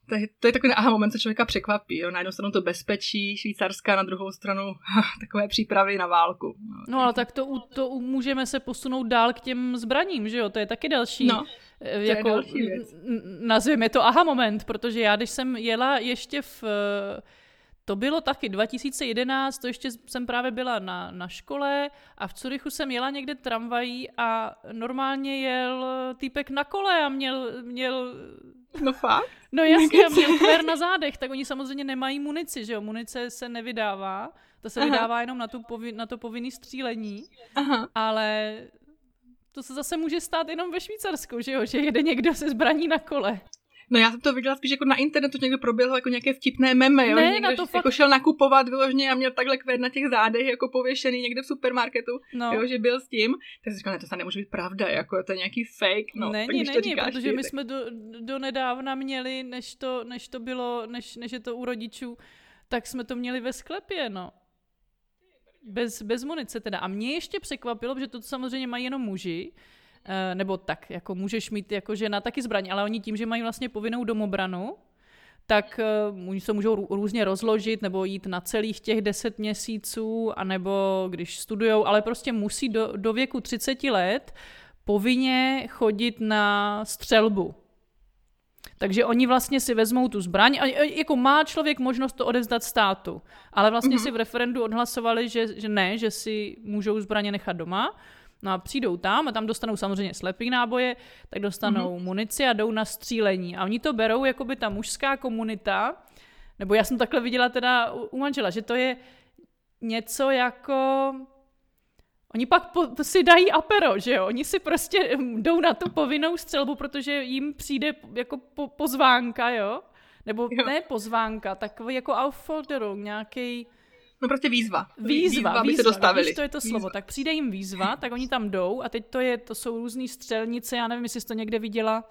Speaker 1: to je, to je takový aha moment, co člověka překvapí. Jo? Na jednu stranu to bezpečí švýcarská, na druhou stranu takové přípravy na válku.
Speaker 2: No, no ale tak to, to můžeme se posunout dál k těm zbraním, že jo? To je taky další.
Speaker 1: No, to jako, další věc.
Speaker 2: Nazvěme to aha moment, protože já, když jsem jela ještě v to bylo taky 2011, to ještě jsem právě byla na, na škole a v Curychu jsem jela někde tramvají a normálně jel týpek na kole a měl, měl
Speaker 1: No fakt?
Speaker 2: No jasně, měl kver na zádech, tak oni samozřejmě nemají munici, že jo? Munice se nevydává, to se Aha. vydává jenom na, tu povi- na to povinné střílení, Aha. ale to se zase může stát jenom ve Švýcarsku, že jo? Že jede někdo se zbraní na kole.
Speaker 1: No já jsem to viděla spíš jako na internetu, někdo proběhl jako nějaké vtipné meme, jo?
Speaker 2: Ne,
Speaker 1: někdo
Speaker 2: na to
Speaker 1: jako
Speaker 2: fakt...
Speaker 1: šel nakupovat vyloženě a měl takhle květ na těch zádech jako pověšený někde v supermarketu, no. jo, že byl s tím. Tak jsem říkal, ne, to se nemůže být pravda, jako to je nějaký fake. No,
Speaker 2: není, není, říkáš, protože ty, my tak... jsme do, do nedávna měli, než to, než to bylo, než, než je to u rodičů, tak jsme to měli ve sklepě, no. Bez, bez munice teda. A mě ještě překvapilo, že to samozřejmě mají jenom muži, nebo tak, jako můžeš mít jako žena taky zbraň, ale oni tím, že mají vlastně povinnou domobranu, tak uh, se můžou různě rozložit nebo jít na celých těch 10 měsíců, anebo když studujou, ale prostě musí do, do věku 30 let povinně chodit na střelbu. Takže oni vlastně si vezmou tu zbraň a jako má člověk možnost to odevzdat státu, ale vlastně mm-hmm. si v referendu odhlasovali, že, že ne, že si můžou zbraně nechat doma No a přijdou tam a tam dostanou samozřejmě slepý náboje, tak dostanou mm-hmm. munici a jdou na střílení. A oni to berou jako by ta mužská komunita, nebo já jsem takhle viděla teda u, manžela, že to je něco jako... Oni pak po, si dají apero, že jo? Oni si prostě jdou na tu povinnou střelbu, protože jim přijde jako po, pozvánka, jo? Nebo jo. ne pozvánka, takový jako Aufforderung, nějaký
Speaker 1: No prostě výzva.
Speaker 2: Výzva, výzva, aby výzva, se dostavili. Víš, to je to slovo. Výzva. Tak přijde jim výzva, tak oni tam jdou a teď to je, to jsou různý střelnice, já nevím, jestli jsi to někde viděla.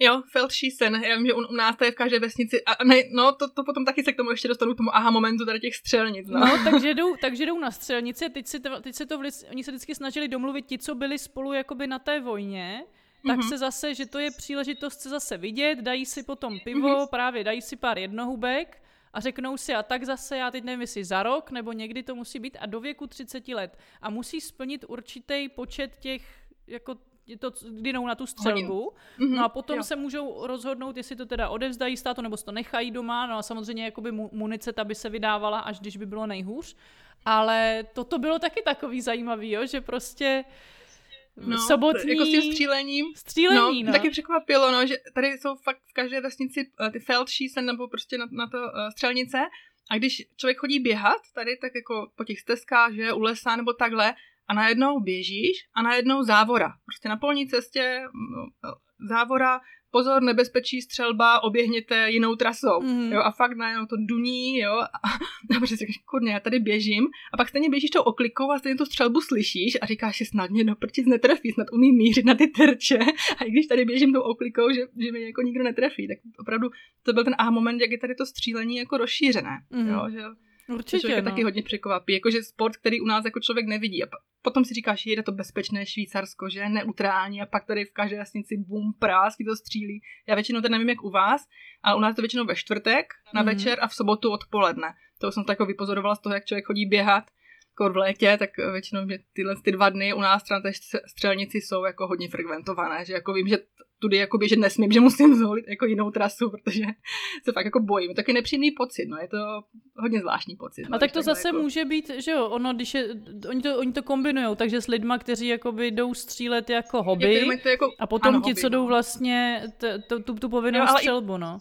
Speaker 1: Jo, Feldschießen, já vím, že u, u nás to je v každé vesnici, a ne, no to, to potom taky se k tomu ještě dostanu, k tomu aha momentu tady těch střelnic. No,
Speaker 2: no takže, jdou, takže jdou na střelnici, teď, si to, teď se to, vlic, oni se vždycky snažili domluvit ti, co byli spolu jakoby na té vojně, tak mm-hmm. se zase, že to je příležitost se zase vidět, dají si potom pivo, mm-hmm. právě dají si pár jednohubek a řeknou si, a tak zase, já teď nevím, jestli za rok, nebo někdy to musí být, a do věku 30 let. A musí splnit určitý počet těch jako to, kdy jdou na tu střelbu,
Speaker 1: Mhm,
Speaker 2: no a potom
Speaker 1: jo.
Speaker 2: se můžou rozhodnout, jestli to teda odevzdají státu, nebo si to nechají doma, no a samozřejmě jakoby mu- munice ta by se vydávala, až když by bylo nejhůř. Ale toto bylo taky takový zajímavý, jo, že prostě
Speaker 1: No,
Speaker 2: sobotní
Speaker 1: Jako s tím střílením.
Speaker 2: střílení,
Speaker 1: no,
Speaker 2: no.
Speaker 1: taky překvapilo, no, že tady jsou fakt v každé vesnici eh, ty feldšíse nebo prostě na, na to uh, střelnice a když člověk chodí běhat tady, tak jako po těch stezkách, že u lesa nebo takhle a najednou běžíš a najednou závora. Prostě na polní cestě mm, závora, pozor, nebezpečí střelba, oběhněte jinou trasou.
Speaker 2: Mhm.
Speaker 1: Jo, a fakt najednou to duní, jo, a, a prostě si říkáš, kurně, já tady běžím a pak stejně běžíš tou oklikou a stejně tu střelbu slyšíš a říkáš si snad mě do prčic netrefí, snad umí mířit na ty terče a i když tady běžím tou oklikou, že, že mě jako nikdo netrefí, tak opravdu to byl ten aha moment, jak je tady to střílení jako rozšířené,
Speaker 2: Mhm.
Speaker 1: jo, že
Speaker 2: Určitě,
Speaker 1: člověka
Speaker 2: no.
Speaker 1: taky hodně překvapí, jakože sport, který u nás jako člověk nevidí a potom si říkáš, je to bezpečné Švýcarsko, že neutrální a pak tady v každé jasnici bum, prásky to střílí. Já většinou to nevím, jak u vás, ale u nás to většinou ve čtvrtek na
Speaker 2: Mhm.
Speaker 1: večer a v sobotu odpoledne. To jsem to jako vypozorovala z toho, jak člověk chodí běhat jako v létě, tak většinou že tyhle ty dva dny u nás na té stře- střelnici jsou jako hodně frekventované, že jako vím, že tudy jako běžet nesmím, že musím zvolit jako jinou trasu, protože se fakt jako bojím. Taky nepříjemný pocit, no, je to hodně zvláštní pocit. No,
Speaker 2: A tak
Speaker 1: když
Speaker 2: to zase
Speaker 1: jako...
Speaker 2: může být, že jo, ono, když je, oni to, oni to kombinujou, takže s lidma, kteří jakoby jdou střílet jako hobby,
Speaker 1: jako,
Speaker 2: a potom
Speaker 1: ano,
Speaker 2: ti,
Speaker 1: hobby,
Speaker 2: co jdou
Speaker 1: no.
Speaker 2: vlastně t, t, tu, tu povinnou
Speaker 1: Jo, ale i-
Speaker 2: střelbu, no.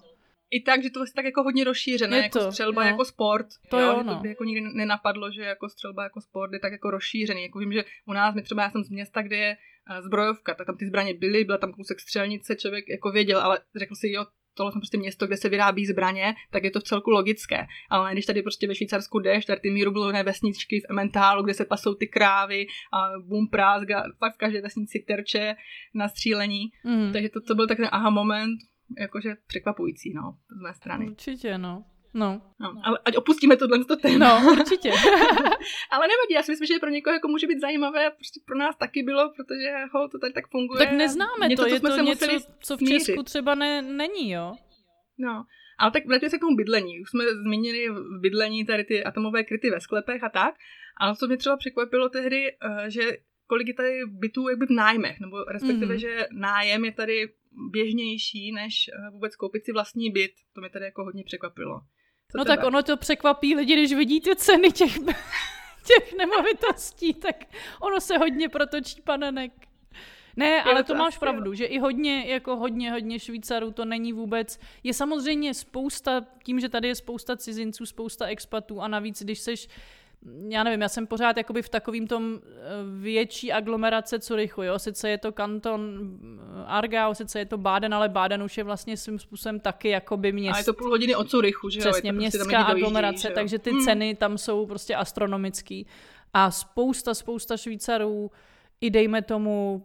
Speaker 1: I tak, že to je tak jako hodně rozšířené,
Speaker 2: Je
Speaker 1: jako
Speaker 2: to,
Speaker 1: střelba,
Speaker 2: no.
Speaker 1: jako sport.
Speaker 2: To jo,
Speaker 1: že
Speaker 2: no.
Speaker 1: To by jako nikdy nenapadlo, že jako střelba jako sport je tak jako rozšířený. Jako vím, že u nás, my třeba já jsem z města, kde je zbrojovka, tak tam ty zbraně byly, byla tam kousek střelnice, člověk jako věděl, ale řekl si, jo, tohle je prostě město, kde se vyrábí zbraně, tak je to v celku logické. Ale když tady prostě ve Švýcarsku jdeš, tady ty mírumilovné vesničky v Emmentálu, kde se pasou ty krávy a bum prázga, fakt v každé vesnici terče na střílení.
Speaker 2: Mm.
Speaker 1: Takže to, to byl takový aha moment, jakože překvapující, no, z mé strany.
Speaker 2: Určitě, no. No,
Speaker 1: No, ale ať opustíme tohle to téma.
Speaker 2: no určitě.
Speaker 1: ale nevadí, já si myslím, že pro někoho jako může být zajímavé, prostě pro nás taky bylo, protože ho, to tady tak funguje.
Speaker 2: tak neznáme
Speaker 1: Něco,
Speaker 2: to,
Speaker 1: co
Speaker 2: je
Speaker 1: jsme
Speaker 2: to
Speaker 1: se
Speaker 2: něco,
Speaker 1: museli
Speaker 2: co v
Speaker 1: smířit.
Speaker 2: Česku třeba ne, není, jo.
Speaker 1: No, ale tak vrátíme se k tomu bydlení. Už jsme zmínili v bydlení tady ty atomové kryty ve sklepech a tak, ale co mě třeba překvapilo tehdy, eh, že kolik je tady bytů jakby v nájmech, nebo respektive,
Speaker 2: Mhm.
Speaker 1: že nájem je tady běžnější, než eh, vůbec koupit si vlastní byt. To mě tady jako hodně překvapilo. Co
Speaker 2: No tak ono to překvapí lidi, když vidí ty ceny těch, těch nemovitostí, tak ono se hodně protočí panenek. Ne, ale to máš pravdu, že i hodně, jako hodně, hodně Švýcarů to není vůbec. Je samozřejmě spousta, tím, že tady je spousta cizinců, spousta expatů a navíc, když seš já nevím, já jsem pořád jakoby v takovým tom eh, větší aglomerace Curychu, jo, sice je to kanton eh, Aargau, sice je to Baden, ale Baden už je vlastně svým způsobem taky jakoby město.
Speaker 1: A je to půl hodiny od Curychu, že jo?
Speaker 2: Přesně,
Speaker 1: prostě
Speaker 2: městská
Speaker 1: lidi dojíždějí,
Speaker 2: aglomerace, takže ty
Speaker 1: Mm.
Speaker 2: ceny tam jsou prostě astronomický. A spousta, spousta Švýcarů, i dejme tomu,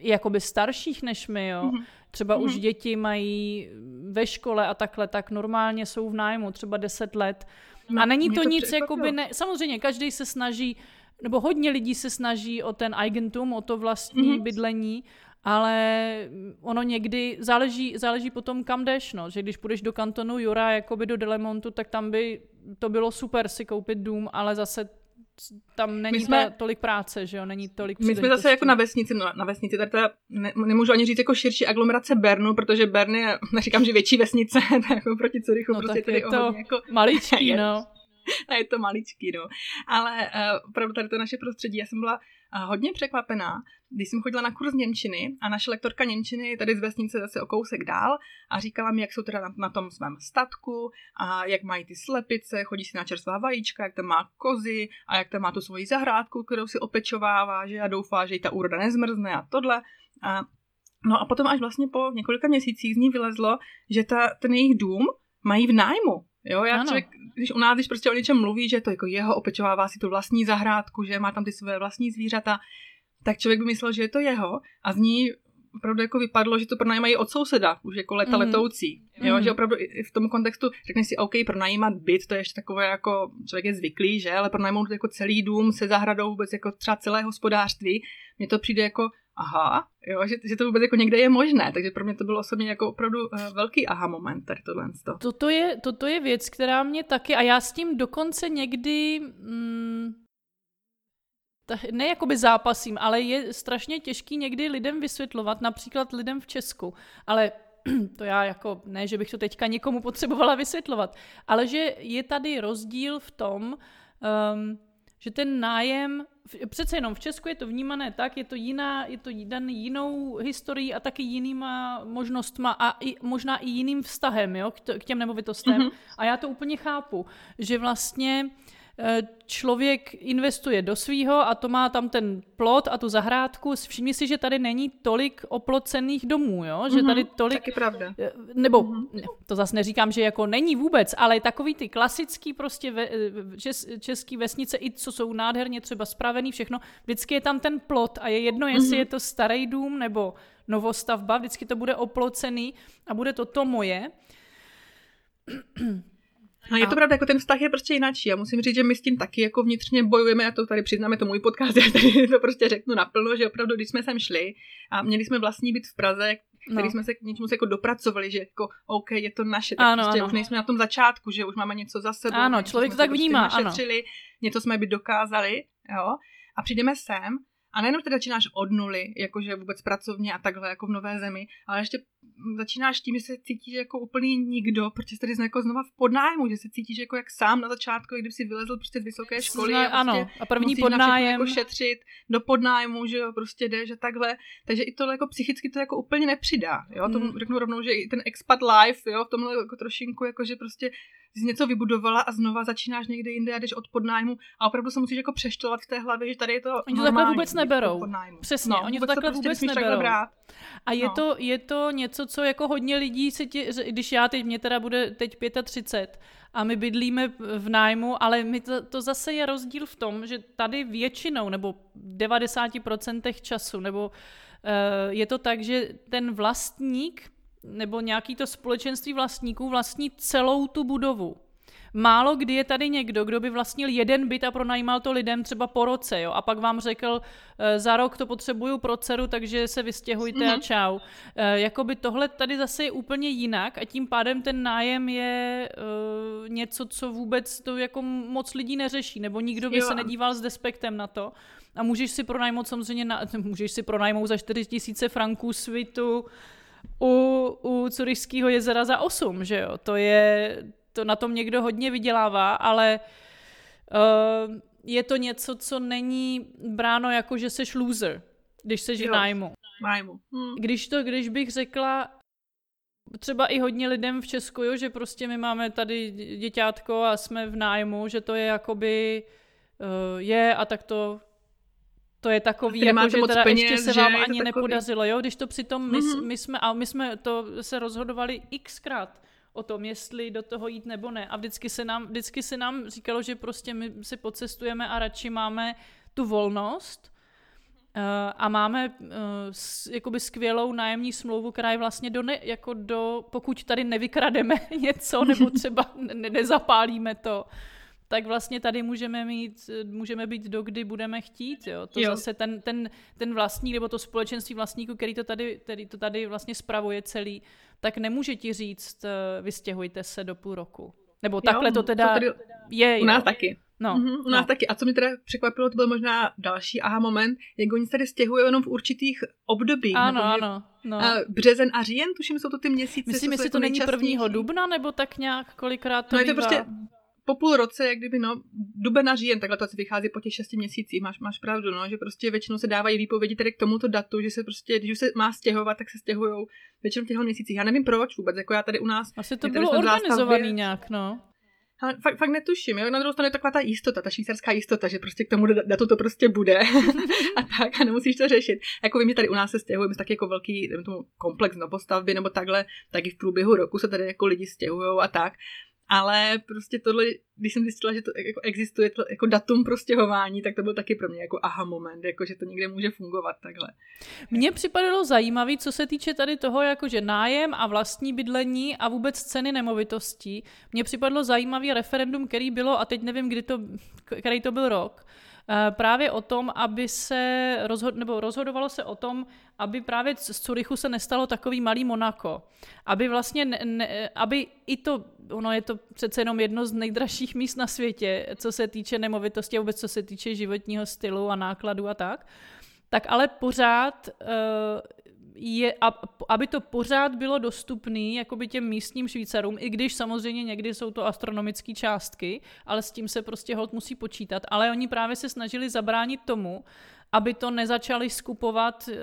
Speaker 2: jakoby starších než my, jo.
Speaker 1: Mhm.
Speaker 2: Třeba už
Speaker 1: Mhm.
Speaker 2: děti mají ve škole a takhle, tak normálně jsou v nájmu třeba 10 let.
Speaker 1: No,
Speaker 2: a není
Speaker 1: mě
Speaker 2: to, nic
Speaker 1: překvapilo.
Speaker 2: jakoby, ne, samozřejmě každý se snaží, nebo hodně lidí se snaží o ten eigentum, o to vlastní
Speaker 1: Mhm.
Speaker 2: bydlení, ale ono někdy záleží, záleží potom kam jdeš, no, že když půjdeš do kantonu Jura, jakoby do Delemontu, tak tam by to bylo super si koupit dům, ale zase tam není
Speaker 1: jsme-
Speaker 2: ta, tolik práce, že jo, není tolik
Speaker 1: My jsme zase jako na vesnici, no na vesnici, tady teda ne, nemůžu ani říct jako širší aglomerace Bernu, protože Bern je, neříkám, že větší vesnice, to je jako proti Curychu,
Speaker 2: No
Speaker 1: prostě tady
Speaker 2: je to
Speaker 1: jako,
Speaker 2: Maličký, no.
Speaker 1: a je to maličký, no. Ale uh, opravdu tady to naše prostředí, já jsem byla hodně překvapená, když jsem chodila na kurz Němčiny a naše lektorka Němčiny tady z vesnice zase o kousek dál a říkala mi, jak jsou teda na, na tom svém statku a jak mají ty slepice, chodí si na čerstvá vajíčka, jak tam má kozy a jak tam má tu svoji zahrádku, kterou si opečovává, že a doufá, že jí ta úroda nezmrzne a tohle. A, no a potom až vlastně po několika měsících z ní vylezlo, že ta, ten jejich dům mají v nájmu. Jo, já
Speaker 2: Ano.
Speaker 1: člověk, když u nás, když prostě o něčem mluví, že to jako jeho opečovává si tu vlastní zahrádku, že má tam ty své vlastní zvířata, tak člověk by myslel, že je to jeho a z ní opravdu jako vypadlo, že to pronajímají od souseda, už jako leta
Speaker 2: Mhm.
Speaker 1: letoucí. Jo,
Speaker 2: Mhm.
Speaker 1: že opravdu i v tom kontextu řekneš si, OK, pronajímat byt, to je ještě takové jako, člověk je zvyklý, že, ale pronajmout jako celý dům se zahradou vůbec jako třeba celé hospodářství, mně to přijde jako, aha, jo, že, že to vůbec jako někde je možné, takže pro mě to bylo osobně jako opravdu uh, velký aha moment, tady tohle. To.
Speaker 2: Toto je, toto je věc, která mě taky, a já s tím dokonce někdy, mm, ne jakoby zápasím, ale je strašně těžký někdy lidem vysvětlovat, například lidem v Česku, ale to já jako, ne, že bych to teďka někomu potřebovala vysvětlovat, ale že je tady rozdíl v tom, um, že ten nájem, přece jenom v Česku je to vnímané tak, je to jiná, je to daný jinou historií a taky jinýma možnostma a i, možná i jiným vztahem, jo, k těm nemovitostem. Mm-hmm. A já to úplně chápu, že vlastně Eh, člověk investuje do svýho a to má tam ten plot a tu zahrádku. Všimni si, že tady není tolik oplocených domů, jo? že mhm, tady tolik...
Speaker 1: Taky pravda.
Speaker 2: Eh, nebo, mm-hmm. to zase neříkám, že jako není vůbec, ale takový ty klasický prostě ve, eh, čes, český vesnice, i co jsou nádherně třeba spravený, všechno, vždycky je tam ten plot a je jedno, jestli mm-hmm. je to starý dům nebo novostavba, vždycky to bude oplocený a bude to to moje.
Speaker 1: A je to pravda, jako ten vztah je prostě jináčí. Já musím říct, že my s tím taky jako vnitřně bojujeme, já to tady přiznáme, to můj podcast, já tady to prostě řeknu naplno, že opravdu, když jsme sem šli a měli jsme vlastní byt v Praze, který no. jsme se k něčemu se jako dopracovali, že jako OK, je to naše, tak ano, prostě ano. už nejsme na tom začátku, že už máme něco za sebou.
Speaker 2: Ano, člověk to tak prostě vnímá, ano.
Speaker 1: něco jsme by dokázali, jo, a přijdeme sem a nejenom teda začínáš od nuly, jakože vůbec pracovně a takhle jako v nové zemi, ale ještě začínáš tím, že se cítíš jako úplný nikdo, protože jsi tady jako znova v podnájmu, že se cítíš jako jak sám na začátku, kdyby si vylezl prostě z vysoké školy
Speaker 2: Zna, a, prostě ano, a první podnájem.
Speaker 1: jako šetřit do podnájmu, že jo, prostě jdeš a takhle. Takže i to jako psychicky to jako úplně nepřidá, jo, to hmm. řeknu rovnou, že i ten expat life, jo, v tomhle jako trošinku, jako že prostě jsi něco vybudovala a znova začínáš někde jinde a jdeš od podnájmu a opravdu se musíš jako přeštelovat v té hlavě, že tady je to
Speaker 2: Oni to takhle vůbec neberou. Přesně, no, oni to takhle to prostě vůbec neberou. Brát. A je, no. to, je to něco, co jako hodně lidí se tě, když já teď, mě teda bude teď 35 a my bydlíme v nájmu, ale my to, to zase je rozdíl v tom, že tady většinou, nebo 90% času, nebo uh, je to tak, že ten vlastník nebo nějaký to společenství vlastníků vlastní celou tu budovu. Málo kdy je tady někdo, kdo by vlastnil jeden byt a pronajímal to lidem třeba po roce, jo, a pak vám řekl, e, za rok to potřebuju pro dceru, takže se vystěhujte mm-hmm. a mhm. čau. E, jakoby tohle tady zase je úplně jinak a tím pádem ten nájem je e, něco, co vůbec to jako moc lidí neřeší, nebo nikdo by jo. se nedíval s despektem na to. A můžeš si pronajmout samozřejmě, na, můžeš si pronajmout za 4000 franků svitu, u, u Curišského jezera za 8, že jo? To je, to na tom někdo hodně vydělává, ale uh, je to něco, co není bráno jako, že seš loser, když seš jo, v nájmu.
Speaker 1: nájmu.
Speaker 2: Hm. Když to, když bych řekla, třeba i hodně lidem v Česku, jo, že prostě my máme tady děťátko a jsme v nájmu, že to je jakoby uh, je a tak to to je takový, jako, že teda peněz, ještě se vám ani takový... nepodařilo, jo, když to přitom my, mm-hmm. my jsme, a my jsme to se rozhodovali xkrát o tom, jestli do toho jít nebo ne. A vždycky se nám, vždycky se nám říkalo, že prostě my si pocestujeme a radši máme tu volnost uh, a máme uh, s, jakoby skvělou nájemní smlouvu, která je vlastně do, ne, jako do, pokud tady nevykrademe něco nebo třeba ne, nezapálíme to, tak vlastně tady můžeme mít, můžeme být do kdy budeme chtít, jo. To jo. zase ten, ten, ten vlastník, nebo to společenství vlastníků, který to tady, který to tady vlastně spravuje celý, tak nemůže ti říct, eh, vystěhujte se do půl roku. Nebo takhle jo, to teda to tady, je.
Speaker 1: U nás jo. taky. No, mm-hmm, u nás no. taky. A co mi teda překvapilo, to byl možná další aha moment, jak oni se tady stěhují jenom v určitých obdobích.
Speaker 2: Ano, ano. No.
Speaker 1: A březen a říjen, tuším, jsou to ty měsíce.
Speaker 2: Myslím, jestli to není prvního dubna, nebo tak nějak kolikrát to
Speaker 1: No
Speaker 2: bývá.
Speaker 1: je to prostě po půl roce, jak kdyby, no, duben a říjen, takhle to asi vychází po těch šesti měsících, máš, máš pravdu, no, že prostě většinou se dávají výpovědi tedy k tomuto datu, že se prostě, když už se má stěhovat, tak se stěhují většinou těchto měsících. Já nevím proč vůbec, jako já tady u nás.
Speaker 2: Asi to bylo organizovaný zástavě, nějak, no.
Speaker 1: Ale fakt, fakt netuším, jo? na druhou stranu je taková ta jistota, ta švýcarská jistota, že prostě k tomu datu to prostě bude a tak a nemusíš to řešit. Jako vím, že tady u nás se stěhujeme taky jako velký tomu komplex novostavby nebo takhle, tak i v průběhu roku se tady jako lidi stěhují a tak ale prostě tohle, když jsem zjistila, že to jako existuje to, jako datum pro stěhování, tak to byl taky pro mě jako aha moment, jako že to někde může fungovat takhle.
Speaker 2: Mně připadalo zajímavé, co se týče tady toho, jakože nájem a vlastní bydlení a vůbec ceny nemovitostí. Mně připadlo zajímavý referendum, který bylo, a teď nevím, kdy to, který to byl rok, právě o tom, aby se rozhod, nebo rozhodovalo se o tom, aby právě z Curychu se nestalo takový malý Monako. Aby vlastně, ne, ne, aby i to, ono je to přece jenom jedno z nejdražších míst na světě, co se týče nemovitosti a vůbec co se týče životního stylu a nákladu a tak, tak ale pořád uh, je, aby to pořád bylo dostupné jakoby těm místním Švýcarům, i když samozřejmě někdy jsou to astronomické částky, ale s tím se prostě hod musí počítat. Ale oni právě se snažili zabránit tomu, aby to nezačali skupovat, eh,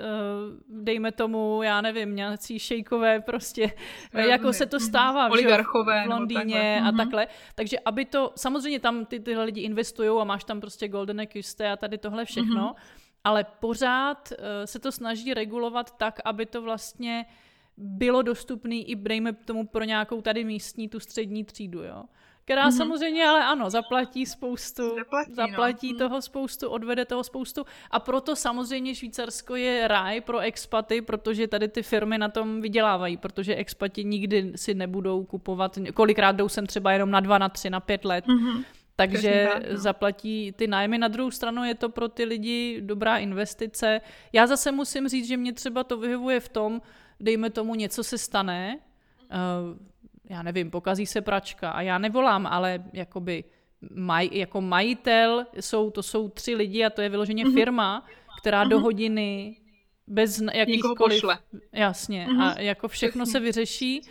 Speaker 2: dejme tomu, já nevím, nějací šejkové prostě, já jako se to mhm. stává
Speaker 1: Oligarchové,
Speaker 2: v Londýně takhle. a mhm. takhle. Takže aby to, samozřejmě tam ty, tyhle lidi investují a máš tam prostě Golden Custe a tady tohle všechno, mm-hmm ale pořád eh, se to snaží regulovat tak, aby to vlastně bylo dostupné i, dejme tomu, pro nějakou tady místní, tu střední třídu, jo. Která mm-hmm. samozřejmě, ale ano, zaplatí spoustu, zaplatí, zaplatí no. toho spoustu, odvede toho spoustu a proto samozřejmě Švýcarsko je ráj pro expaty, protože tady ty firmy na tom vydělávají, protože expati nikdy si nebudou kupovat, kolikrát jdou sem třeba jenom na dva, na tři, na pět let, mm-hmm takže tak, no. zaplatí ty nájmy. Na druhou stranu je to pro ty lidi dobrá investice. Já zase musím říct, že mě třeba to vyhovuje v tom, dejme tomu, něco se stane, uh, já nevím, pokazí se pračka a já nevolám, ale jakoby maj, jako majitel jsou, to jsou tři lidi a to je vyloženě mm-hmm. firma, která mm-hmm. do hodiny bez jakýchkoliv... Jasně. Mm-hmm. A jako všechno Přesně. se vyřeší.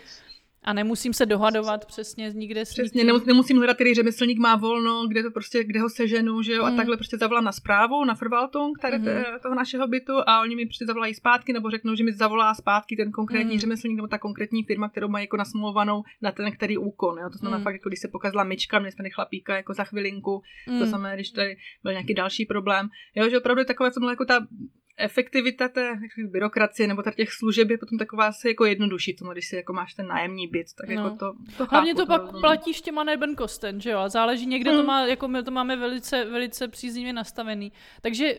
Speaker 2: A nemusím se dohadovat přesně nikde s
Speaker 1: Přesně, nemus, nemusím hledat, který řemeslník má volno, kde to prostě, kde ho seženu, že jo, mm. a takhle prostě zavolám na zprávu, na Verwaltung tady mm. toho našeho bytu a oni mi prostě zavolají zpátky, nebo řeknou, že mi zavolá zpátky ten konkrétní mm. řemeslník nebo ta konkrétní firma, kterou má jako nasmluvanou na ten který úkon, jo. To znamená mm. fakt, jako když se pokazila myčka, mě jsme chlapíka jako za chvilinku, mm. to samé, když tady byl nějaký další problém, jo, že opravdu je takové tomhle jako ta efektivita té byrokracie nebo těch služeb je potom taková asi jako jednodušší, tomu, když si jako máš ten nájemní byt, tak jako no. jako to, to chápu,
Speaker 2: Hlavně to, to pak no. platíš těma Nebenkosten, že jo, a záleží, někde mm. to má, jako my to máme velice, velice příznivě nastavený. Takže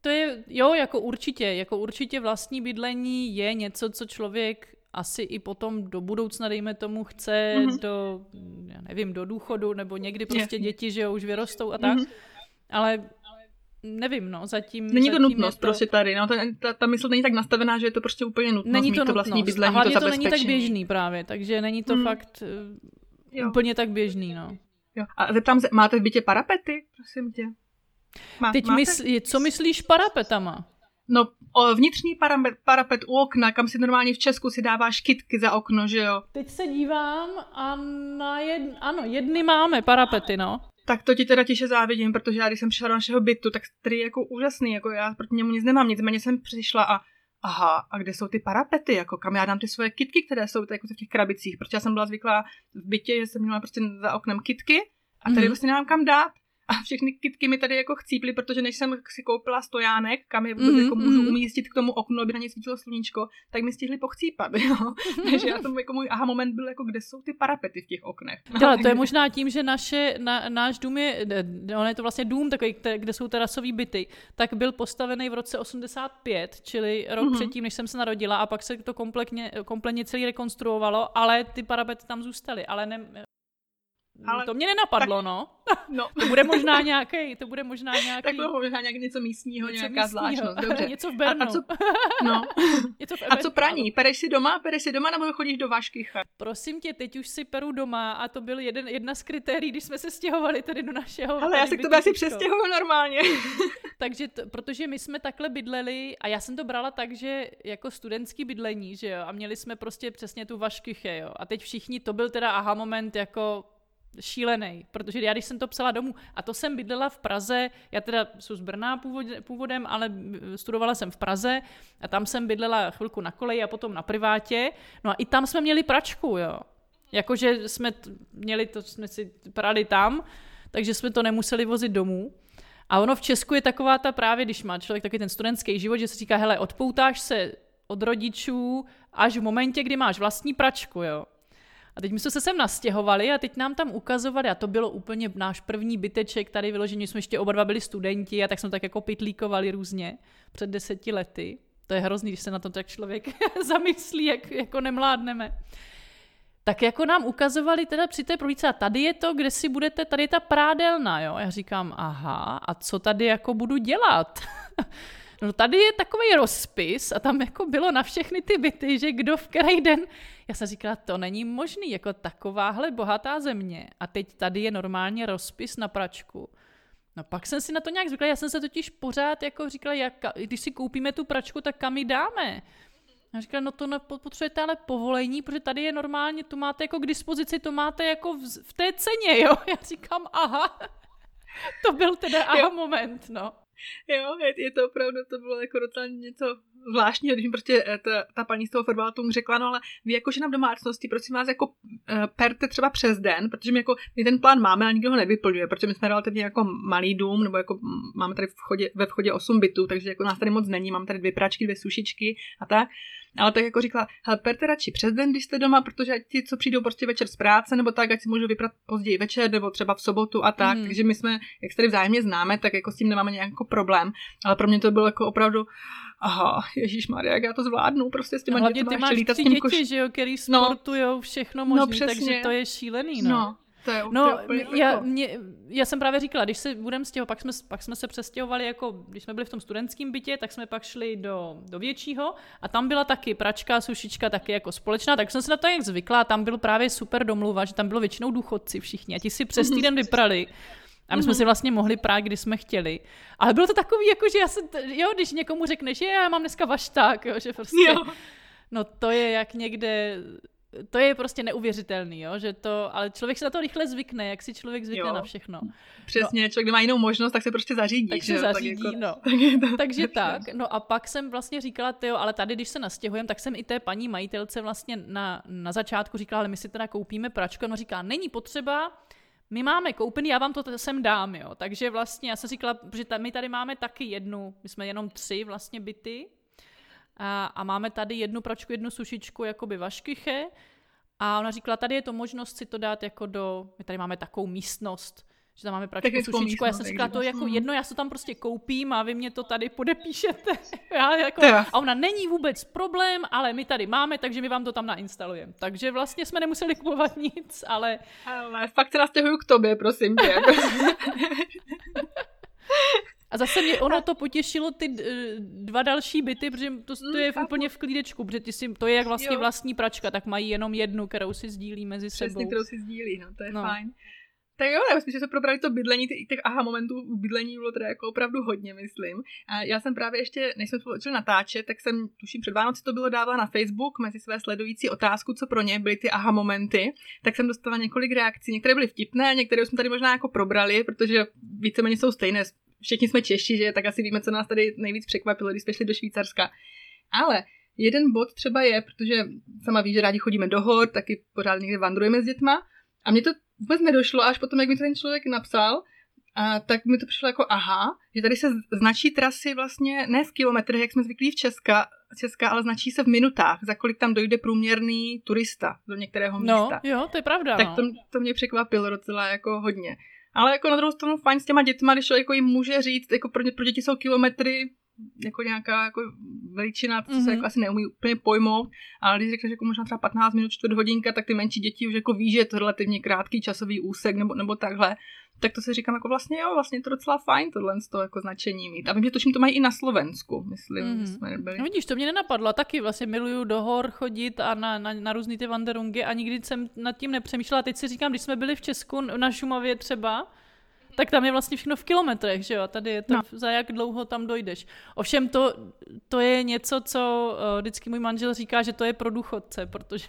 Speaker 2: to je, jo, jako určitě, jako určitě vlastní bydlení je něco, co člověk asi i potom do budoucna, dejme tomu, chce mm-hmm. do, já nevím, do důchodu, nebo někdy prostě děti, že jo, už vyrostou a tak. Mm-hmm. Ale nevím, no, zatím...
Speaker 1: Není
Speaker 2: to
Speaker 1: nutnost to... prostě tady, no, ta, ta, ta mysl není tak nastavená, že je to prostě úplně nutnost
Speaker 2: není to
Speaker 1: mít
Speaker 2: nutnost.
Speaker 1: to vlastní bydlení,
Speaker 2: a hlavně
Speaker 1: to,
Speaker 2: to není tak běžný právě, takže není to hmm. fakt eh, jo. úplně tak běžný, no.
Speaker 1: Jo. A zeptám se, máte v bytě parapety, prosím tě?
Speaker 2: Má, Teď mysl, co myslíš parapetama?
Speaker 1: No, o, vnitřní parapet, parapet u okna, kam si normálně v Česku si dáváš kytky za okno, že jo?
Speaker 2: Teď se dívám a na jed... ano, jedny máme parapety, no.
Speaker 1: Tak to ti teda tiše závidím, protože já když jsem přišla do našeho bytu, tak který je jako úžasný, jako já proti němu nic nemám, nicméně jsem přišla a aha, a kde jsou ty parapety, jako kam já dám ty svoje kitky, které jsou jako v těch krabicích, protože já jsem byla zvyklá v bytě, že jsem měla prostě za oknem kitky a tady mm-hmm. vlastně nemám kam dát a všechny kitky mi tady jako chcíply, protože než jsem si koupila stojánek, kam je mm-hmm, jako můžu mm-hmm. umístit k tomu oknu, aby na ně svítilo sluníčko, tak mi stihli pochcípat, jo. Takže já tomu jako můj aha moment byl jako, kde jsou ty parapety v těch oknech.
Speaker 2: No, to je možná tím, že naše, na, náš dům je, on je to vlastně dům takový, kde jsou terasové byty, tak byl postavený v roce 85, čili rok mm-hmm. předtím, než jsem se narodila a pak se to kompletně, kompletně celý rekonstruovalo, ale ty parapety tam zůstaly, ale ne, ale to mě nenapadlo, tak, no. no. to bude možná nějaký, to bude možná nějaký...
Speaker 1: Tak to možná nějak něco místního, něco nějaká místního. zvláštnost. Dobře.
Speaker 2: něco v Bernu. A, a co,
Speaker 1: no. něco v a co praní? Pereš si doma? Pereš si doma nebo chodíš do vašky?
Speaker 2: Prosím tě, teď už si peru doma a to byl jeden, jedna z kritérií, když jsme se stěhovali tady do našeho...
Speaker 1: Ale já se k tobě asi přestěhuju normálně.
Speaker 2: Takže, t- protože my jsme takhle bydleli a já jsem to brala tak, že jako studentský bydlení, že jo, a měli jsme prostě přesně tu vaškyche, jo. A teď všichni, to byl teda aha moment jako šílený, protože já když jsem to psala domů, a to jsem bydlela v Praze, já teda jsem z Brna původem, ale studovala jsem v Praze a tam jsem bydlela chvilku na koleji a potom na privátě, no a i tam jsme měli pračku, jo. Jakože jsme t- měli to, jsme si prali tam, takže jsme to nemuseli vozit domů. A ono v Česku je taková ta právě, když má člověk taky ten studentský život, že se říká, hele, odpoutáš se od rodičů až v momentě, kdy máš vlastní pračku, jo. A teď my jsme se sem nastěhovali a teď nám tam ukazovali, a to bylo úplně náš první byteček tady vyložený, jsme ještě oba dva byli studenti a tak jsme tak jako pitlíkovali různě před deseti lety. To je hrozný, když se na to tak člověk zamyslí, jak jako nemládneme. tak jako nám ukazovali teda při té prohlídce, a tady je to, kde si budete, tady je ta prádelna, jo. Já říkám, aha, a co tady jako budu dělat? no tady je takový rozpis a tam jako bylo na všechny ty byty, že kdo v který den, já jsem říkala, to není možný, jako takováhle bohatá země a teď tady je normálně rozpis na pračku. No pak jsem si na to nějak zvykla, já jsem se totiž pořád jako říkala, jak, když si koupíme tu pračku, tak kam ji dáme? A říkala, no to potřebujete ale povolení, protože tady je normálně, to máte jako k dispozici, to máte jako v, v té ceně, jo? Já říkám, aha, to byl teda aha moment, no.
Speaker 1: Jo, je, je to opravdu, to bylo jako docela něco zvláštního, když mi prostě eh, ta, ta paní z toho tomu řekla, no ale vy jako žena v domácnosti, prosím vás, jako uh, perte třeba přes den, protože my jako, my ten plán máme, ale nikdo ho nevyplňuje, protože my jsme relativně jako malý dům, nebo jako máme tady v chodě, ve vchodě 8 bytů, takže jako nás tady moc není, mám tady dvě pračky, dvě sušičky a tak. Ale tak jako říkala, hele, perte radši přes den, když jste doma, protože ti, co přijdou prostě večer z práce, nebo tak, ať si můžou vyprat později večer, nebo třeba v sobotu a tak. Mm. Takže my jsme, jak se tady vzájemně známe, tak jako s tím nemáme nějaký problém. Ale pro mě to bylo jako opravdu, aha, Ježíš Maria, jak já to zvládnu, prostě s těma
Speaker 2: Hlavně ty máš tři děti, koš... že jo, který no. sportujou všechno možné, no, takže to je šílený, no. no.
Speaker 1: To je no, úplně
Speaker 2: já, jako... mě, já jsem právě říkala, když se budeme stěhovat, pak jsme, pak jsme se přestěhovali, jako když jsme byli v tom studentském bytě, tak jsme pak šli do, do většího a tam byla taky pračka, sušička taky jako společná, tak jsem se na to jak zvykla tam byl právě super domluva, že tam bylo většinou důchodci všichni a ti si přes mhm. týden vyprali. A my jsme si vlastně mohli prát, kdy jsme chtěli. Ale bylo to takový, jako že já se, jo, když někomu řekneš, že já mám dneska vašták, jo, že prostě, jo. no to je jak někde to je prostě neuvěřitelný, jo? že to, ale člověk se na to rychle zvykne, jak si člověk zvykne jo. na všechno.
Speaker 1: Přesně, no. člověk má jinou možnost, tak se prostě zařídí.
Speaker 2: Tak se zařídí, tak jako, no. Tak to, Takže tak, no a pak jsem vlastně říkala, jo, ale tady, když se nastěhujeme, tak jsem i té paní majitelce vlastně na, na začátku říkala, ale my si teda koupíme pračku, no říká, není potřeba, my máme koupený, já vám to sem dám, jo. Takže vlastně já jsem říkala, že my tady máme taky jednu, my jsme jenom tři vlastně byty, a, a máme tady jednu pračku, jednu sušičku, jakoby vaškyche. A ona říkala, tady je to možnost si to dát jako do, my tady máme takovou místnost, že tam máme pračku, sušičku. Já jsem říkala, to jako jedno, já se tam prostě koupím a vy mě to tady podepíšete. já jako, a ona není vůbec problém, ale my tady máme, takže my vám to tam nainstalujeme. Takže vlastně jsme nemuseli kupovat nic, ale...
Speaker 1: Ale fakt se nastěhuju k tobě, prosím tě.
Speaker 2: A zase mě ono to potěšilo ty dva další byty, protože to, to je v, mm, úplně v klídečku, protože ty si, to je jak vlastně jo. vlastní pračka, tak mají jenom jednu, kterou si sdílí mezi
Speaker 1: Přesně,
Speaker 2: sebou.
Speaker 1: kterou si sdílí, no, to je no. fajn. Tak jo, já myslím, že se probrali to bydlení, těch, aha momentů v bydlení bylo teda jako opravdu hodně, myslím. A já jsem právě ještě, než jsme začali natáčet, tak jsem, tuším před Vánoci to bylo dávala na Facebook mezi své sledující otázku, co pro ně byly ty aha momenty, tak jsem dostala několik reakcí. Některé byly vtipné, některé jsme tady možná jako probrali, protože víceméně jsou stejné všichni jsme Češi, že tak asi víme, co nás tady nejvíc překvapilo, když jsme šli do Švýcarska. Ale jeden bod třeba je, protože sama víš, že rádi chodíme do hor, taky pořád někde vandrujeme s dětma. A mně to vůbec nedošlo, až potom, jak mi ten člověk napsal, a tak mi to přišlo jako aha, že tady se značí trasy vlastně ne v kilometrech, jak jsme zvyklí v Česka, Česka, ale značí se v minutách, za kolik tam dojde průměrný turista do některého
Speaker 2: no,
Speaker 1: místa.
Speaker 2: No, jo, to je pravda.
Speaker 1: Tak no. to, to mě překvapilo docela jako hodně. Ale jako na druhou stranu fajn s těma dětma, když jako jim může říct, jako pro, pro děti jsou kilometry jako nějaká jako veličina, co mm-hmm. se mhm. jako asi neumí úplně pojmout, ale když řekneš jako možná třeba 15 minut, čtvrt hodinka, tak ty menší děti už jako ví, že je to relativně krátký časový úsek nebo, nebo takhle. Tak to si říkám jako vlastně jo, vlastně je to docela fajn tohle z toho jako značení mít. A vím, že tuším to mají i na Slovensku, myslím, mm-hmm. jsme byli.
Speaker 2: No vidíš, to mě nenapadlo. Taky vlastně miluju do hor chodit a na, na, na různý ty wanderungy a nikdy jsem nad tím nepřemýšlela. Teď si říkám, když jsme byli v Česku na Šumavě třeba, tak tam je vlastně všechno v kilometrech, že jo? A tady je to, no. za jak dlouho tam dojdeš. Ovšem to, to je něco, co uh, vždycky můj manžel říká, že to je pro důchodce, protože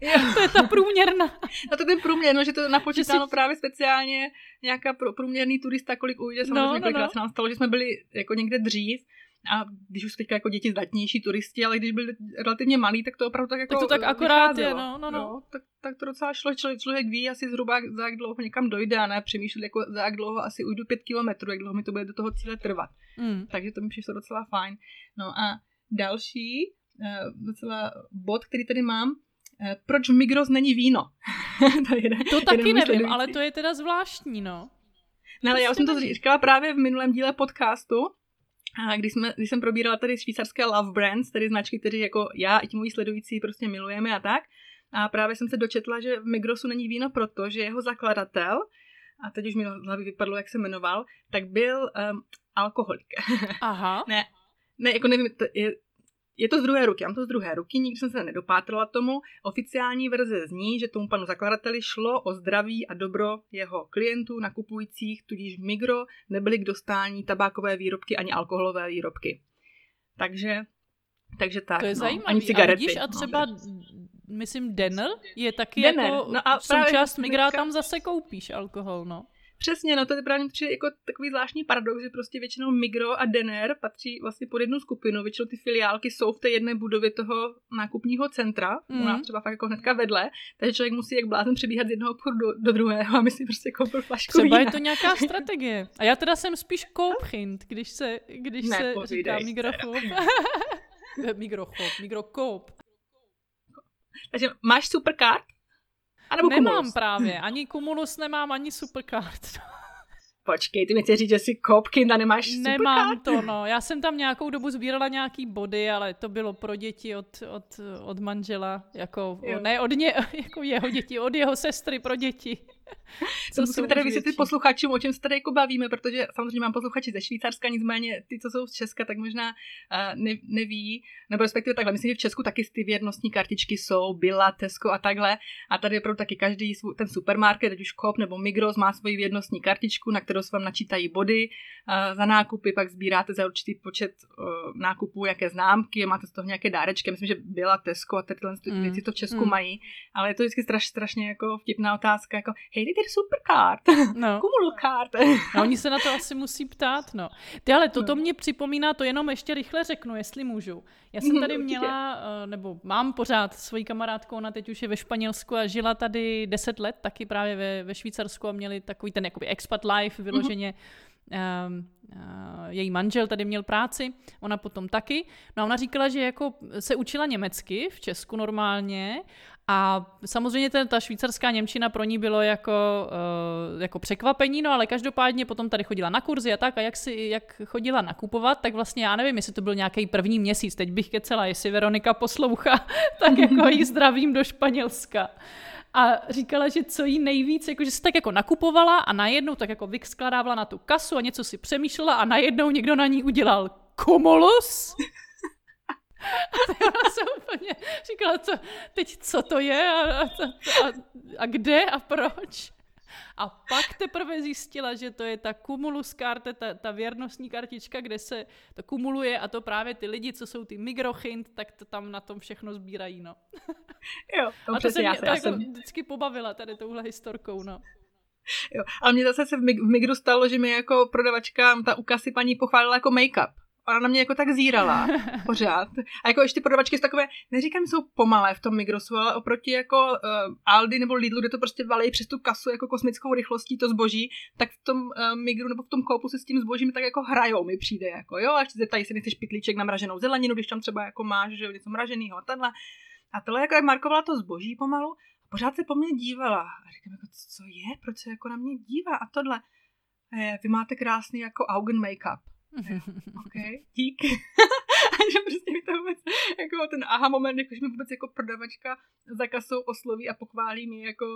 Speaker 2: to je ta průměrná.
Speaker 1: A to je ten průměr, no, že to napočítáno si... právě speciálně nějaká průměrný turista, kolik ujde. Samozřejmě no, no, no. se nám stalo, že jsme byli jako někde dřív a když už teďka jako děti zdatnější turisti, ale když byli relativně malí, tak to opravdu tak jako
Speaker 2: Tak to tak akorát vycházelo. je, no, no, no.
Speaker 1: no tak, tak, to docela šlo, člověk, člověk ví asi zhruba, za jak dlouho někam dojde a ne přemýšlet, jako za jak dlouho asi ujdu pět kilometrů, jak dlouho mi to bude do toho cíle trvat. Mm. Takže to mi přišlo docela fajn. No a další uh, docela bod, který tady mám, uh, proč v Migros není víno?
Speaker 2: to, je, to taky nevím, sledující. ale to je teda zvláštní, no.
Speaker 1: No ale já jsem to říkala právě v minulém díle podcastu, a když, jsme, když jsem probírala tady švýcarské love brands, tedy značky, které jako já i ti moji sledující prostě milujeme a tak, a právě jsem se dočetla, že v Migrosu není víno proto, že jeho zakladatel, a teď už mi hlavě vypadlo, jak se jmenoval, tak byl um, alkoholik.
Speaker 2: Aha.
Speaker 1: ne, ne, jako nevím, to je, je to z druhé ruky, mám to z druhé ruky, nikdy jsem se nedopátrala tomu. Oficiální verze zní, že tomu panu zakladateli šlo o zdraví a dobro jeho klientů, nakupujících, tudíž v Migro nebyly k dostání tabákové výrobky ani alkoholové výrobky. Takže, takže tak.
Speaker 2: To je
Speaker 1: no,
Speaker 2: zajímavé.
Speaker 1: Ani cigarety.
Speaker 2: A vidíš, a třeba, no. myslím, Denner je taky
Speaker 1: Denner.
Speaker 2: jako
Speaker 1: no a
Speaker 2: součást Migra, tam zase koupíš alkohol, no.
Speaker 1: Přesně, no to je právě přijde jako takový zvláštní paradox, že prostě většinou Migro a Denner patří vlastně pod jednu skupinu, většinou ty filiálky jsou v té jedné budově toho nákupního centra, mm. u nás třeba fakt jako hnedka vedle, takže člověk musí jak blázen přebíhat z jednoho obchodu do, do druhého a my si prostě koupil flašku
Speaker 2: Třeba
Speaker 1: vína.
Speaker 2: je to nějaká strategie. A já teda jsem spíš koupchind, když se, když
Speaker 1: Ne,
Speaker 2: se říká migrochop. migrochop, migrokoup.
Speaker 1: Takže máš supercard? A nebo
Speaker 2: Nemám
Speaker 1: Cumulus?
Speaker 2: právě, ani Cumulus nemám, ani Supercard.
Speaker 1: Počkej, ty mi chceš říct, že jsi kopkin a nemáš
Speaker 2: Nemám
Speaker 1: supercard?
Speaker 2: to, no. Já jsem tam nějakou dobu sbírala nějaký body, ale to bylo pro děti od, od, od manžela, jako,
Speaker 1: Jo.
Speaker 2: ne od ně, jako jeho děti, od jeho sestry pro děti.
Speaker 1: Co
Speaker 2: jsou
Speaker 1: musíme tady vysvětlit posluchačům, o čem se tady jako bavíme, protože samozřejmě mám posluchači ze Švýcarska, nicméně ty, co jsou z Česka, tak možná uh, ne, neví, nebo respektive takhle, myslím, že v Česku taky ty věrnostní kartičky jsou, Billa, Tesco a takhle, a tady je opravdu taky každý svůj, ten supermarket, ať už Coop nebo Migros, má svoji věrnostní kartičku, na kterou se vám načítají body uh, za nákupy, pak sbíráte za určitý počet uh, nákupů, jaké známky, máte z toho nějaké dárečky, myslím, že Billa, Tesco a tyhle ty
Speaker 2: Mm,
Speaker 1: věci to v Česku
Speaker 2: mm.
Speaker 1: mají, ale je to vždycky straš, strašně jako vtipná otázka, jako hej, dej ty supercard.
Speaker 2: No.
Speaker 1: Kumulokart.
Speaker 2: A oni se na to asi musí ptát, no. Ty ale toto
Speaker 1: No.
Speaker 2: mě připomíná, to jenom ještě rychle řeknu, jestli můžu. Já jsem
Speaker 1: Mhm,
Speaker 2: tady měla, eh, nebo mám pořád svoji kamarádku, ona teď už je ve Španělsku a žila tady 10 let, taky právě ve, ve Švýcarsku a měli takový ten jakoby expat life vyloženě. Uh, její manžel tady měl práci, ona potom taky. No a ona říkala, že jako se učila německy v Česku normálně a samozřejmě ten, ta švýcarská Němčina pro ní bylo jako, uh, jako překvapení, no ale každopádně potom tady chodila na kurzy a tak a jak, si, jak chodila nakupovat, tak vlastně já nevím, jestli to byl nějaký první měsíc, teď bych kecela, jestli Veronika poslouchá, tak jako jí zdravím do Španělska. A říkala, že co jí nejvíc, jako že se tak jako nakupovala a najednou tak jako vyskladávala na tu kasu a něco si přemýšlela a najednou někdo na ní udělal komolus. A ona se úplně říkala, co, teď co to je a, a, a, a kde a proč. A pak teprve zjistila, že to je ta kumulus karte, ta, ta věrnostní kartička, kde se to kumuluje a to právě ty lidi, co jsou ty migrochint, tak to tam na tom všechno sbírají, no.
Speaker 1: Jo, to
Speaker 2: a to se
Speaker 1: já,
Speaker 2: mě
Speaker 1: se-
Speaker 2: to
Speaker 1: já
Speaker 2: jako
Speaker 1: jsem,
Speaker 2: vždycky pobavila tady touhle historkou, no.
Speaker 1: jo. Ale mě zase se v, Mig- v Migru stalo, že mi jako prodavačka, ta u kasy paní pochválila jako make-up. Ona na mě jako tak zírala pořád. A jako ještě ty prodavačky jsou takové, neříkám, jsou pomalé v tom Migrosu, ale oproti jako uh, Aldi nebo Lidlu, kde to prostě valí přes tu kasu jako kosmickou rychlostí to zboží, tak v tom uh, Migru nebo v tom koupu se s tím zbožím tak jako hrajou, mi přijde jako, jo, až se zeptají, jestli nechceš pitlíček na mraženou zeleninu, když tam třeba jako máš, že něco mraženého a tenhle. A tohle jako jak markovala to zboží pomalu, a pořád se po mně dívala. A říkám, jako, co je, proč se jako na mě dívá a tohle. Eh, vy máte krásný jako Augen make-up. OK, dík. a že prostě mi to vůbec, jako ten aha moment, jakože mi vůbec jako prodavačka za kasou osloví a pochválí mi jako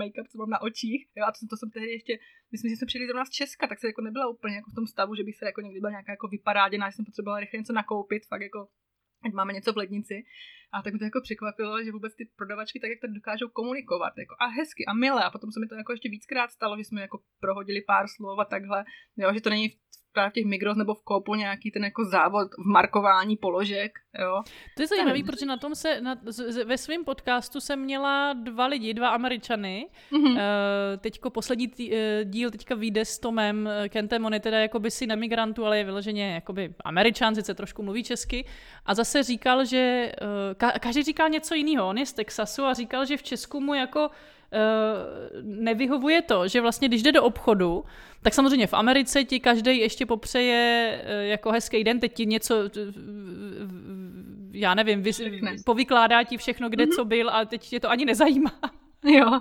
Speaker 1: make-up, co mám na očích. Jo, a to, to jsem tehdy ještě, myslím, že jsme přijeli zrovna z Česka, tak se jako nebyla úplně jako v tom stavu, že bych se jako někdy byla nějaká jako vyparáděná, že jsem potřebovala rychle něco nakoupit, fakt jako ať máme něco v lednici. A tak mi to jako překvapilo, že vůbec ty prodavačky tak, jak to dokážou komunikovat. Jako a hezky a milé. A potom se mi to jako ještě víckrát stalo, že jsme jako prohodili pár slov a takhle. Jo, že to není právě v těch Migros nebo v Koupu nějaký ten jako závod v markování položek. Jo.
Speaker 2: To je zajímavé, protože na tom se, na, z- ve svém podcastu jsem měla dva lidi, dva američany.
Speaker 1: Mhm.
Speaker 2: Uh, teďko poslední tý, uh, díl teďka vyjde s Tomem uh, Kentem, on je teda jakoby syn emigrantů, ale je vyloženě jakoby američan, sice trošku mluví česky. A zase říkal, že uh, ka- každý říkal něco jiného. On je z Texasu a říkal, že v Česku mu jako nevyhovuje to, že vlastně když jde do obchodu, tak samozřejmě v Americe ti každý ještě popřeje uh, jako hezký den, teď ti něco, uh, já nevím,
Speaker 1: Řekne.
Speaker 2: povykládá ti všechno, kde mm-hmm. co byl a teď tě to ani nezajímá.
Speaker 1: Jo.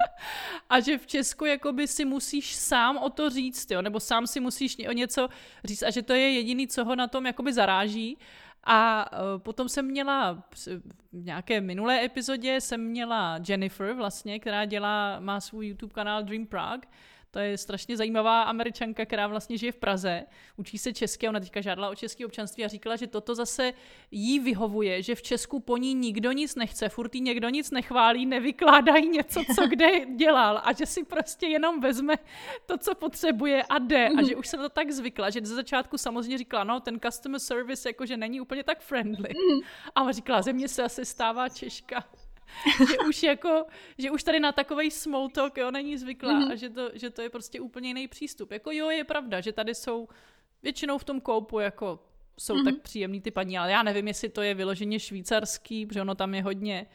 Speaker 2: A že v Česku jakoby si musíš sám o to říct, jo? nebo sám si musíš o něco říct a že to je jediný, co ho na tom jakoby zaráží. A uh, potom jsem měla, v nějaké minulé epizodě jsem měla Jennifer vlastně, která dělá, má svůj YouTube kanál Dream Prague, to je strašně zajímavá američanka, která vlastně žije v Praze, učí se česky, ona teďka žádala o české občanství a říkala, že toto zase jí vyhovuje, že v Česku po ní nikdo nic nechce, furt jí někdo nic nechválí, nevykládají něco, co kde dělal a že si prostě jenom vezme to, co potřebuje a jde. A že už se to tak zvykla, že ze začátku samozřejmě říkala, no ten customer service jakože není úplně tak friendly. A říkala, ze mě se asi stává Češka že už jako, že už tady na takový small talk, jo, není zvyklá mm-hmm. a že to, že to je prostě úplně jiný přístup. Jako jo, je pravda, že tady jsou většinou v tom koupu jako jsou mm-hmm. tak příjemný ty paní, ale já nevím, jestli to je vyloženě švýcarský, protože ono tam je hodně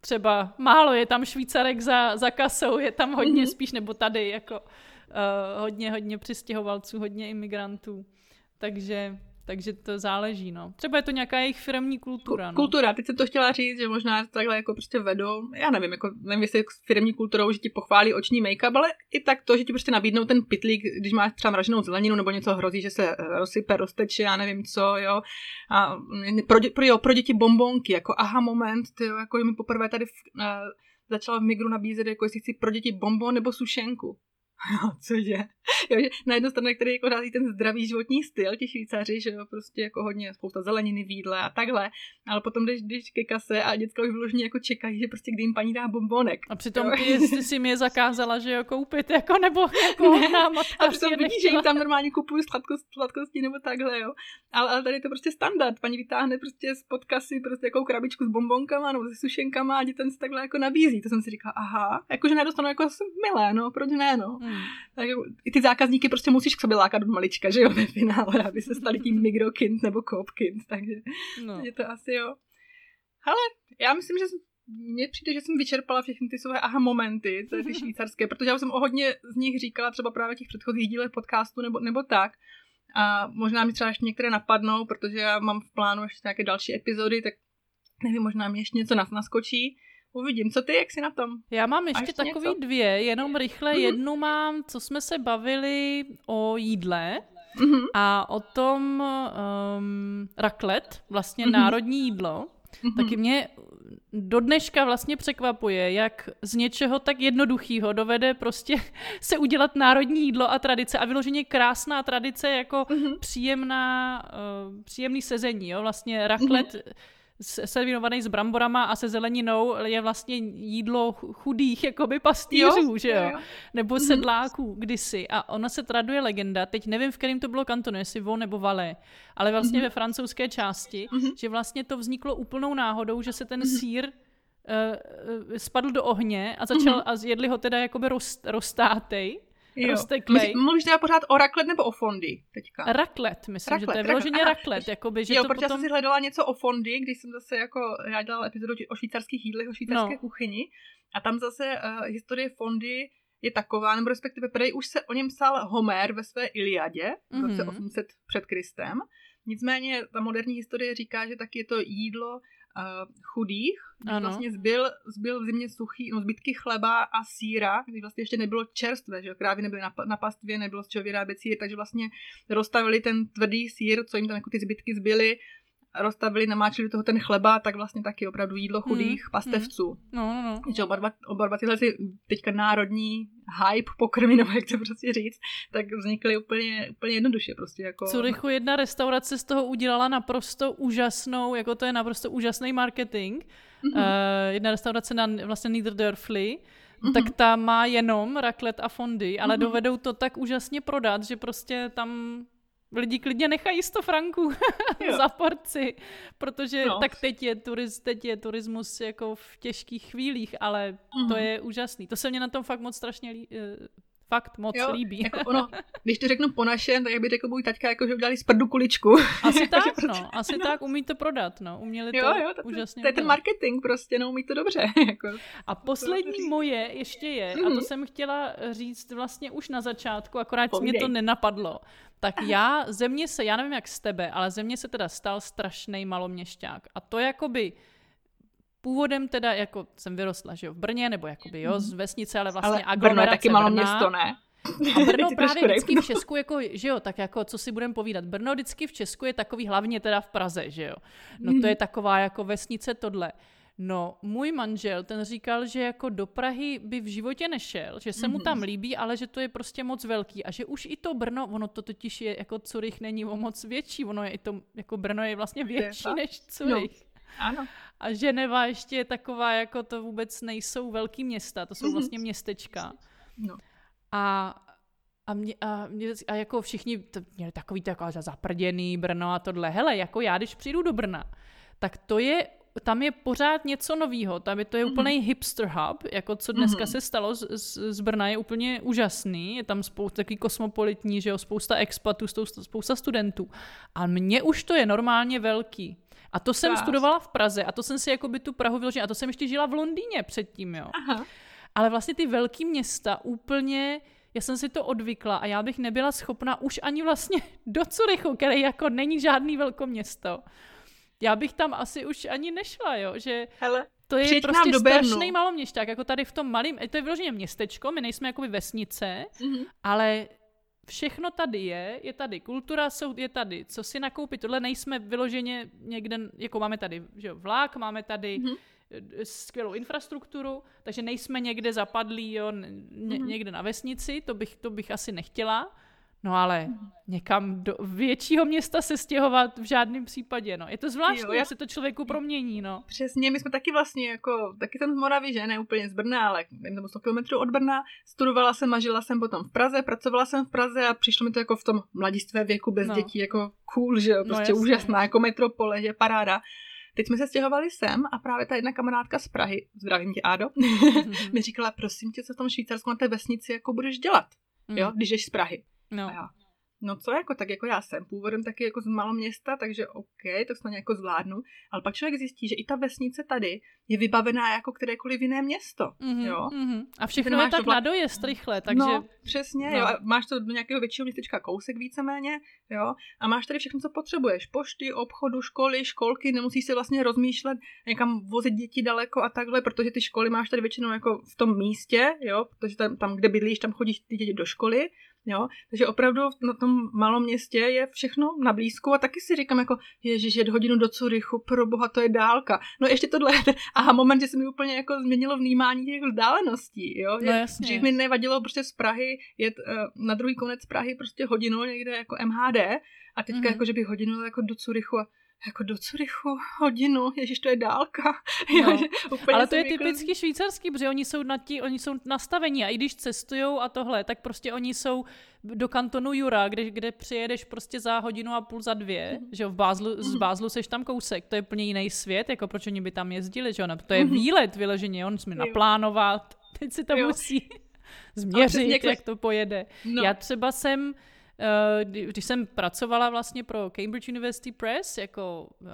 Speaker 2: třeba málo je tam švýcarek za, za kasou, je tam hodně mm-hmm. spíš, nebo tady jako uh, hodně, hodně přistěhovalců, hodně imigrantů. Takže takže to záleží, no. Třeba je to nějaká jejich firmní kultura, no.
Speaker 1: Kultura, teď jsem to chtěla říct, že možná takhle jako prostě vedou, já nevím, jako nevím, jestli s firmní kulturou, že ti pochválí oční make-up, ale i tak to, že ti prostě nabídnou ten pitlík, když máš třeba mraženou zeleninu nebo něco hrozí, že se eh, rozsype, rozteče, já nevím co, jo. A pro, dě, pro, jo, pro děti bombonky, jako aha moment, ty jako mi poprvé tady v, uh, začala v Migru nabízet, jako jestli chci pro děti bonbon nebo sušenku. Jo, cože? Jo, že na jednu stranu, který jako dálí ten zdravý životní styl, ti Švýcaři, že jo, prostě jako hodně spousta zeleniny v jídle a takhle, ale potom jdeš, jdeš ke kase a děcka už vyloženě jako čekají, že prostě kdy jim paní dá bombonek.
Speaker 2: A přitom jo. ty jsi si mě zakázala, že jo, koupit, jako nebo jako ne. matka
Speaker 1: A přitom vidíš, že jim tam normálně kupují sladkost, sladkosti nebo takhle, jo. Ale, ale tady je to prostě standard, paní vytáhne prostě z podkasy prostě jako krabičku s bombonkama nebo se sušenkama a dětem se takhle jako nabízí. To jsem si říkala, aha, jakože nedostanu jako milé, no, proč ne, no. Hmm. Tak i ty zákazníky prostě musíš k sobě lákat od malička, že jo, ve finále, aby se stali tím migrokind nebo kopkind, takže no. je to asi jo. Ale já myslím, že mně přijde, že jsem vyčerpala všechny ty své aha momenty, ty, ty švýcarské, protože já jsem o hodně z nich říkala třeba právě těch předchozích dílech podcastu nebo, nebo tak. A možná mi třeba ještě některé napadnou, protože já mám v plánu ještě nějaké další epizody, tak nevím, možná mi ještě něco nas naskočí. Uvidím, co ty, jak jsi na tom?
Speaker 2: Já mám ještě, takový něco? dvě, jenom rychle. Mm-hmm. Jednu mám, co jsme se bavili o jídle mm-hmm. a o tom um, raklet, vlastně mm-hmm. národní jídlo. Mm-hmm. Taky mě do dneška vlastně překvapuje, jak z něčeho tak jednoduchého dovede prostě se udělat národní jídlo a tradice a vyloženě krásná tradice jako mm-hmm. příjemná, uh, příjemný sezení, jo, vlastně raklet mm-hmm servírovaný s bramborama a se zeleninou je vlastně jídlo chudých jakoby pastýřů, jo, že jo? jo. Nebo mm-hmm. sedláků kdysi. A ona se traduje legenda, teď nevím, v kterém to bylo kantonu, jestli Vo nebo Valé, ale vlastně mm-hmm. ve francouzské části, mm-hmm. že vlastně to vzniklo úplnou náhodou, že se ten mm-hmm. sír uh, spadl do ohně a začal mm-hmm. a jedli ho teda jakoby rost, rostátej
Speaker 1: rozteklej. Mluvíš teda pořád o raklet nebo o fondy teďka?
Speaker 2: Raklet, myslím, raklet, že to je vyloženě raklet. Jakoby, že
Speaker 1: jo,
Speaker 2: to
Speaker 1: protože potom... já jsem si hledala něco o fondy, když jsem zase jako, já dělala epizodu o švýcarských jídlech, o švýcarské no. kuchyni a tam zase uh, historie fondy je taková, nebo respektive prej už se o něm psal Homer ve své Iliadě v roce mm-hmm. 800 před Kristem. Nicméně ta moderní historie říká, že taky je to jídlo uh, chudých, ano. vlastně zbyl, zbyl v zimě suchý, no zbytky chleba a síra, když vlastně ještě nebylo čerstvé, že krávy nebyly na, na pastvě, nebylo z čeho vyrábět sír, takže vlastně rozstavili ten tvrdý sír, co jim tam jako ty zbytky zbyly, rozstavili, namáčili toho ten chleba, tak vlastně taky opravdu jídlo chudých mm, pastevců. Mm. No, no, no. Že oba, dva, oba dva tyhle ty teďka národní hype pokrmy, nebo jak to prostě říct, tak vznikly úplně, úplně jednoduše. Prostě jako...
Speaker 2: Curychu jedna restaurace z toho udělala naprosto úžasnou, jako to je naprosto úžasný marketing. Mm-hmm. Uh, jedna restaurace na vlastně Niederdörfli, mm-hmm. tak ta má jenom raklet a fondy, ale mm-hmm. dovedou to tak úžasně prodat, že prostě tam lidi klidně nechají 100 franků za porci, protože no. tak teď je, turiz, teď je turismus jako v těžkých chvílích, ale mm-hmm. to mhm. je úžasný. To se mě na tom fakt moc strašně lí, eh, fakt moc jo, líbí.
Speaker 1: Jako ono, když to řeknu po našem, tak by řekl můj taťka, jako, že udělali z prdu kuličku.
Speaker 2: Asi tak, no, asi no. tak, umí to prodat, no, uměli jo, to jo, to, úžasně
Speaker 1: To je ten marketing prostě, no, umí to dobře. jako.
Speaker 2: A poslední moje ještě je, mm-hmm. a to mhm. jsem chtěla říct vlastně už na začátku, akorát Povídej. mě to nenapadlo. Tak já, ze mě se, já nevím jak z tebe, ale ze mě se teda stal strašný maloměšťák. A to jakoby původem teda, jako jsem vyrostla, že jo, v Brně, nebo jakoby, jo, z vesnice, ale vlastně ale
Speaker 1: Brno je taky malo město, ne?
Speaker 2: A Brno právě vždycky v Česku, jako, že jo, tak jako, co si budeme povídat, Brno vždycky v Česku je takový, hlavně teda v Praze, že jo. No to je mhm. taková jako vesnice tohle. No, můj manžel, ten říkal, že jako do Prahy by v životě nešel, že se mu tam mhm. líbí, ale že to je prostě moc velký a že už i to Brno, ono to totiž je, jako Curych není o moc větší, ono je i to, jako Brno je vlastně větší je než Curych. No.
Speaker 1: Ano.
Speaker 2: A Ženeva ještě je taková, jako to vůbec nejsou velký města, to jsou mm-hmm. vlastně městečka.
Speaker 1: No.
Speaker 2: A a, mě, a, mě, a jako všichni to měli takový to jako zaprděný Brno a tohle. Hele, jako já, když přijdu do Brna, tak to je tam je pořád něco nového, tam je to je mm-hmm. úplný hipster hub, jako co dneska mm-hmm. se stalo z, z, z Brna je úplně úžasný, je tam spousta takový kosmopolitní, že jo, spousta expatů, spousta, studentů a mně už to je normálně velký. A to jsem Krás. studovala v Praze a to jsem si jako by tu Prahu vyložila a to jsem ještě žila v Londýně předtím, jo.
Speaker 1: Aha.
Speaker 2: Ale vlastně ty velký města úplně já jsem si to odvykla a já bych nebyla schopna už ani vlastně do Curychu, který jako není žádný velkoměsto. Já bych tam asi už ani nešla, jo, že
Speaker 1: Hele,
Speaker 2: to je prostě strašný maloměšťák, jako tady v tom malém, to je vyloženě městečko, my nejsme jakoby vesnice, mm-hmm. ale všechno tady je, je tady kultura, jsou, je tady, co si nakoupit, tohle nejsme vyloženě někde, jako máme tady že vlák, máme tady mm-hmm. skvělou infrastrukturu, takže nejsme někde zapadlí, jo, ně, mm-hmm. někde na vesnici, to bych, to bych asi nechtěla, No ale někam do většího města se stěhovat v žádném případě, no. Je to zvláštní, jo, jak se to člověku promění, no.
Speaker 1: Přesně, my jsme taky vlastně jako, taky jsem z Moravy, že ne úplně z Brna, ale nebo 100 km od Brna. Studovala jsem a žila jsem potom v Praze, pracovala jsem v Praze a přišlo mi to jako v tom mladistvé věku bez no. dětí jako cool, že jo, no, prostě no, úžasná, jako metropole, že paráda. Teď jsme se stěhovali sem a právě ta jedna kamarádka z Prahy, zdravím tě Ádo, mi říkala, prosím tě, co v tom Švýcarsku na té vesnici jako budeš dělat, jo, mm. když jsi z Prahy.
Speaker 2: No. A
Speaker 1: já, no co jako, tak jako já jsem původem taky jako z města, takže OK, to snad jako zvládnu, ale pak člověk zjistí, že i ta vesnice tady je vybavená jako kterékoliv jiné město, mm-hmm, jo.
Speaker 2: Mm-hmm. A všechno je tak na dojezd rychle, takže...
Speaker 1: No, přesně, no. jo, a máš to do nějakého většího městečka kousek víceméně, jo, a máš tady všechno, co potřebuješ, pošty, obchodu, školy, školky, nemusíš si vlastně rozmýšlet, někam vozit děti daleko a takhle, protože ty školy máš tady většinou jako v tom místě, jo, protože tam, tam kde bydlíš, tam chodíš ty děti do školy, Jo? Takže opravdu na tom malom městě je všechno na blízku a taky si říkám jako, ježiš, jet hodinu do Curychu, pro boha, to je dálka. No ještě tohle, aha, moment, že se mi úplně jako změnilo vnímání těch vzdáleností, jo.
Speaker 2: No jasně.
Speaker 1: Dřív mi nevadilo prostě z Prahy jet uh, na druhý konec Prahy prostě hodinu někde jako MHD a teďka mm-hmm. jako, že bych hodinu jako do Curychu a jako do Curychu hodinu, ježiš, to je dálka.
Speaker 2: No. Ale to je jako... typicky švýcarský, protože oni jsou, na tí, oni jsou nastavení a i když cestují a tohle, tak prostě oni jsou do kantonu Jura, kde, kde přijedeš prostě za hodinu a půl, za dvě, mm-hmm. že v Bázlu, mm-hmm. z mhm. Bázlu seš tam kousek, to je úplně jiný svět, jako proč oni by tam jezdili, že jo, to je mm-hmm. výlet vyleženě, on jsme naplánovat, teď si to jo. musí změřit, jak to pojede. No. Já třeba jsem když jsem pracovala vlastně pro Cambridge University Press jako uh,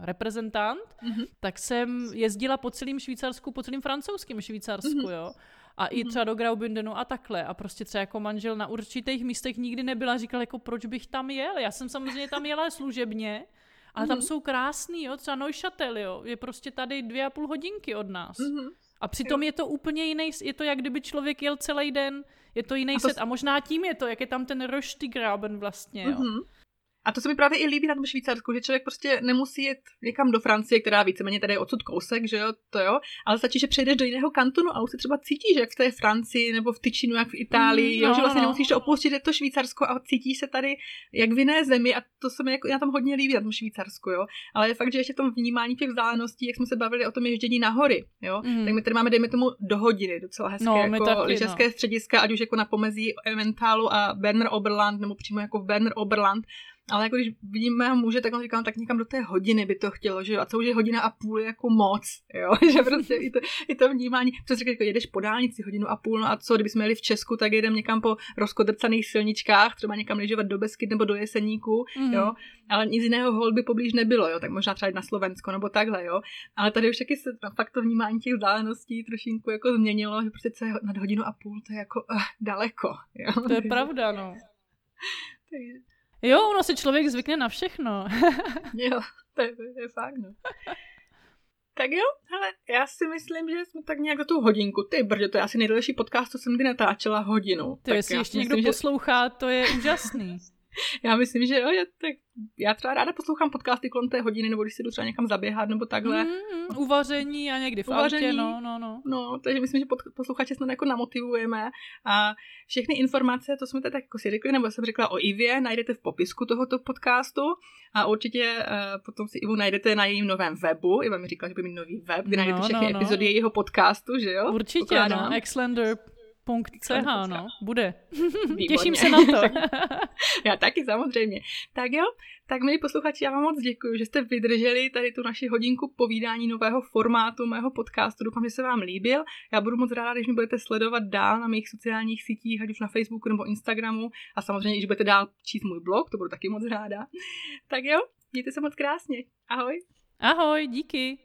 Speaker 2: reprezentant, mm-hmm. tak jsem jezdila po celém Švýcarsku, po celém francouzském Švýcarsku, mm-hmm. jo. A i mhm. třeba do Graubündenu a takhle. A prostě třeba jako manžel na určitých místech nikdy nebyla. Říkal jako, proč bych tam jel? Já jsem samozřejmě tam jela služebně, ale mm-hmm. tam mhm. jsou krásný, jo. Třeba Neuchâtel, jo. Je prostě tady dvě a půl hodinky od nás. Mm-hmm. A přitom jo. je to úplně jiný, je to jak kdyby člověk jel celý den je to jiný a to... set a možná tím je to, jak je tam ten Röstigraben vlastně, jo. Mm-hmm.
Speaker 1: A to se mi právě i líbí na tom Švýcarsku, že člověk prostě nemusí jít někam do Francie, která víceméně tady je odsud kousek, že jo, to jo, ale stačí, že přejdeš do jiného kantonu a už se třeba cítíš, jak v té Francii nebo v Tyčinu, jak v Itálii, mm, jo, no, že vlastně no. nemusíš to opustit, je to Švýcarsko a cítíš se tady jak v jiné zemi a to se mi jako, já tam hodně líbí na tom Švýcarsku, jo, ale je fakt, že ještě v tom vnímání těch vzdáleností, jak jsme se bavili o tom ježdění na hory, jo, mm. tak my tady máme, dejme tomu, do hodiny docela hezké, no, jako lyžařské no. střediska, ať už jako na pomezí Emmentálu a Berner Oberland, nebo přímo jako v Berner Oberland, ale jako když vidíme muže, tak on říká, no, tak někam do té hodiny by to chtělo, že jo, a co už je hodina a půl je jako moc, jo, že prostě i to, i to vnímání, co si jako jedeš po dálnici hodinu a půl, no a co, kdybychom jeli v Česku, tak jedeme někam po rozkodrcaných silničkách, třeba někam lyžovat do Beskyt nebo do Jeseníku, mm. jo, ale nic jiného hol by poblíž nebylo, jo, tak možná třeba jít na Slovensko nebo takhle, jo, ale tady už taky se fakt to vnímání těch vzdáleností trošinku jako změnilo, že prostě co je nad hodinu a půl, to je jako uh, daleko, jo.
Speaker 2: To je pravda, no. Takže Jo, ono si člověk zvykne na všechno.
Speaker 1: jo,
Speaker 2: to je, to je fakt, no.
Speaker 1: Tak jo, ale já si myslím, že jsme tak nějak za tu hodinku. Ty brďo, to je asi nejdelší podcast, co jsem kdy natáčela hodinu.
Speaker 2: To
Speaker 1: tak
Speaker 2: jestli ještě myslím, někdo že... poslouchá, to je úžasný.
Speaker 1: já myslím, že jo, je, tak já třeba ráda poslouchám podcasty kolem té hodiny, nebo když si jdu třeba někam zaběhat, nebo takhle.
Speaker 2: Mm, uvaření a někdy v uvaření, autě, no, no, no.
Speaker 1: No, takže myslím, že posluchače snad jako namotivujeme a všechny informace, to jsme teď jako si řekli, nebo jsem řekla o Ivě, najdete v popisku tohoto podcastu a určitě uh, potom si Ivu najdete na jejím novém webu. Iva mi říkala, že by mít nový web, kde no, najdete všechny no, no. epizody jejího podcastu, že jo?
Speaker 2: Určitě, Pokládám. no, Exlander .ch, no, bude. Výborně. Těším se na to.
Speaker 1: já taky samozřejmě. Tak jo, tak milí posluchači, já vám moc děkuji, že jste vydrželi tady tu naši hodinku povídání nového formátu mého podcastu. Doufám, že se vám líbil. Já budu moc ráda, když mě budete sledovat dál na mých sociálních sítích, ať už na Facebooku nebo Instagramu a samozřejmě, když budete dál číst můj blog, to budu taky moc ráda. Tak jo, mějte se moc krásně. Ahoj.
Speaker 2: Ahoj, díky.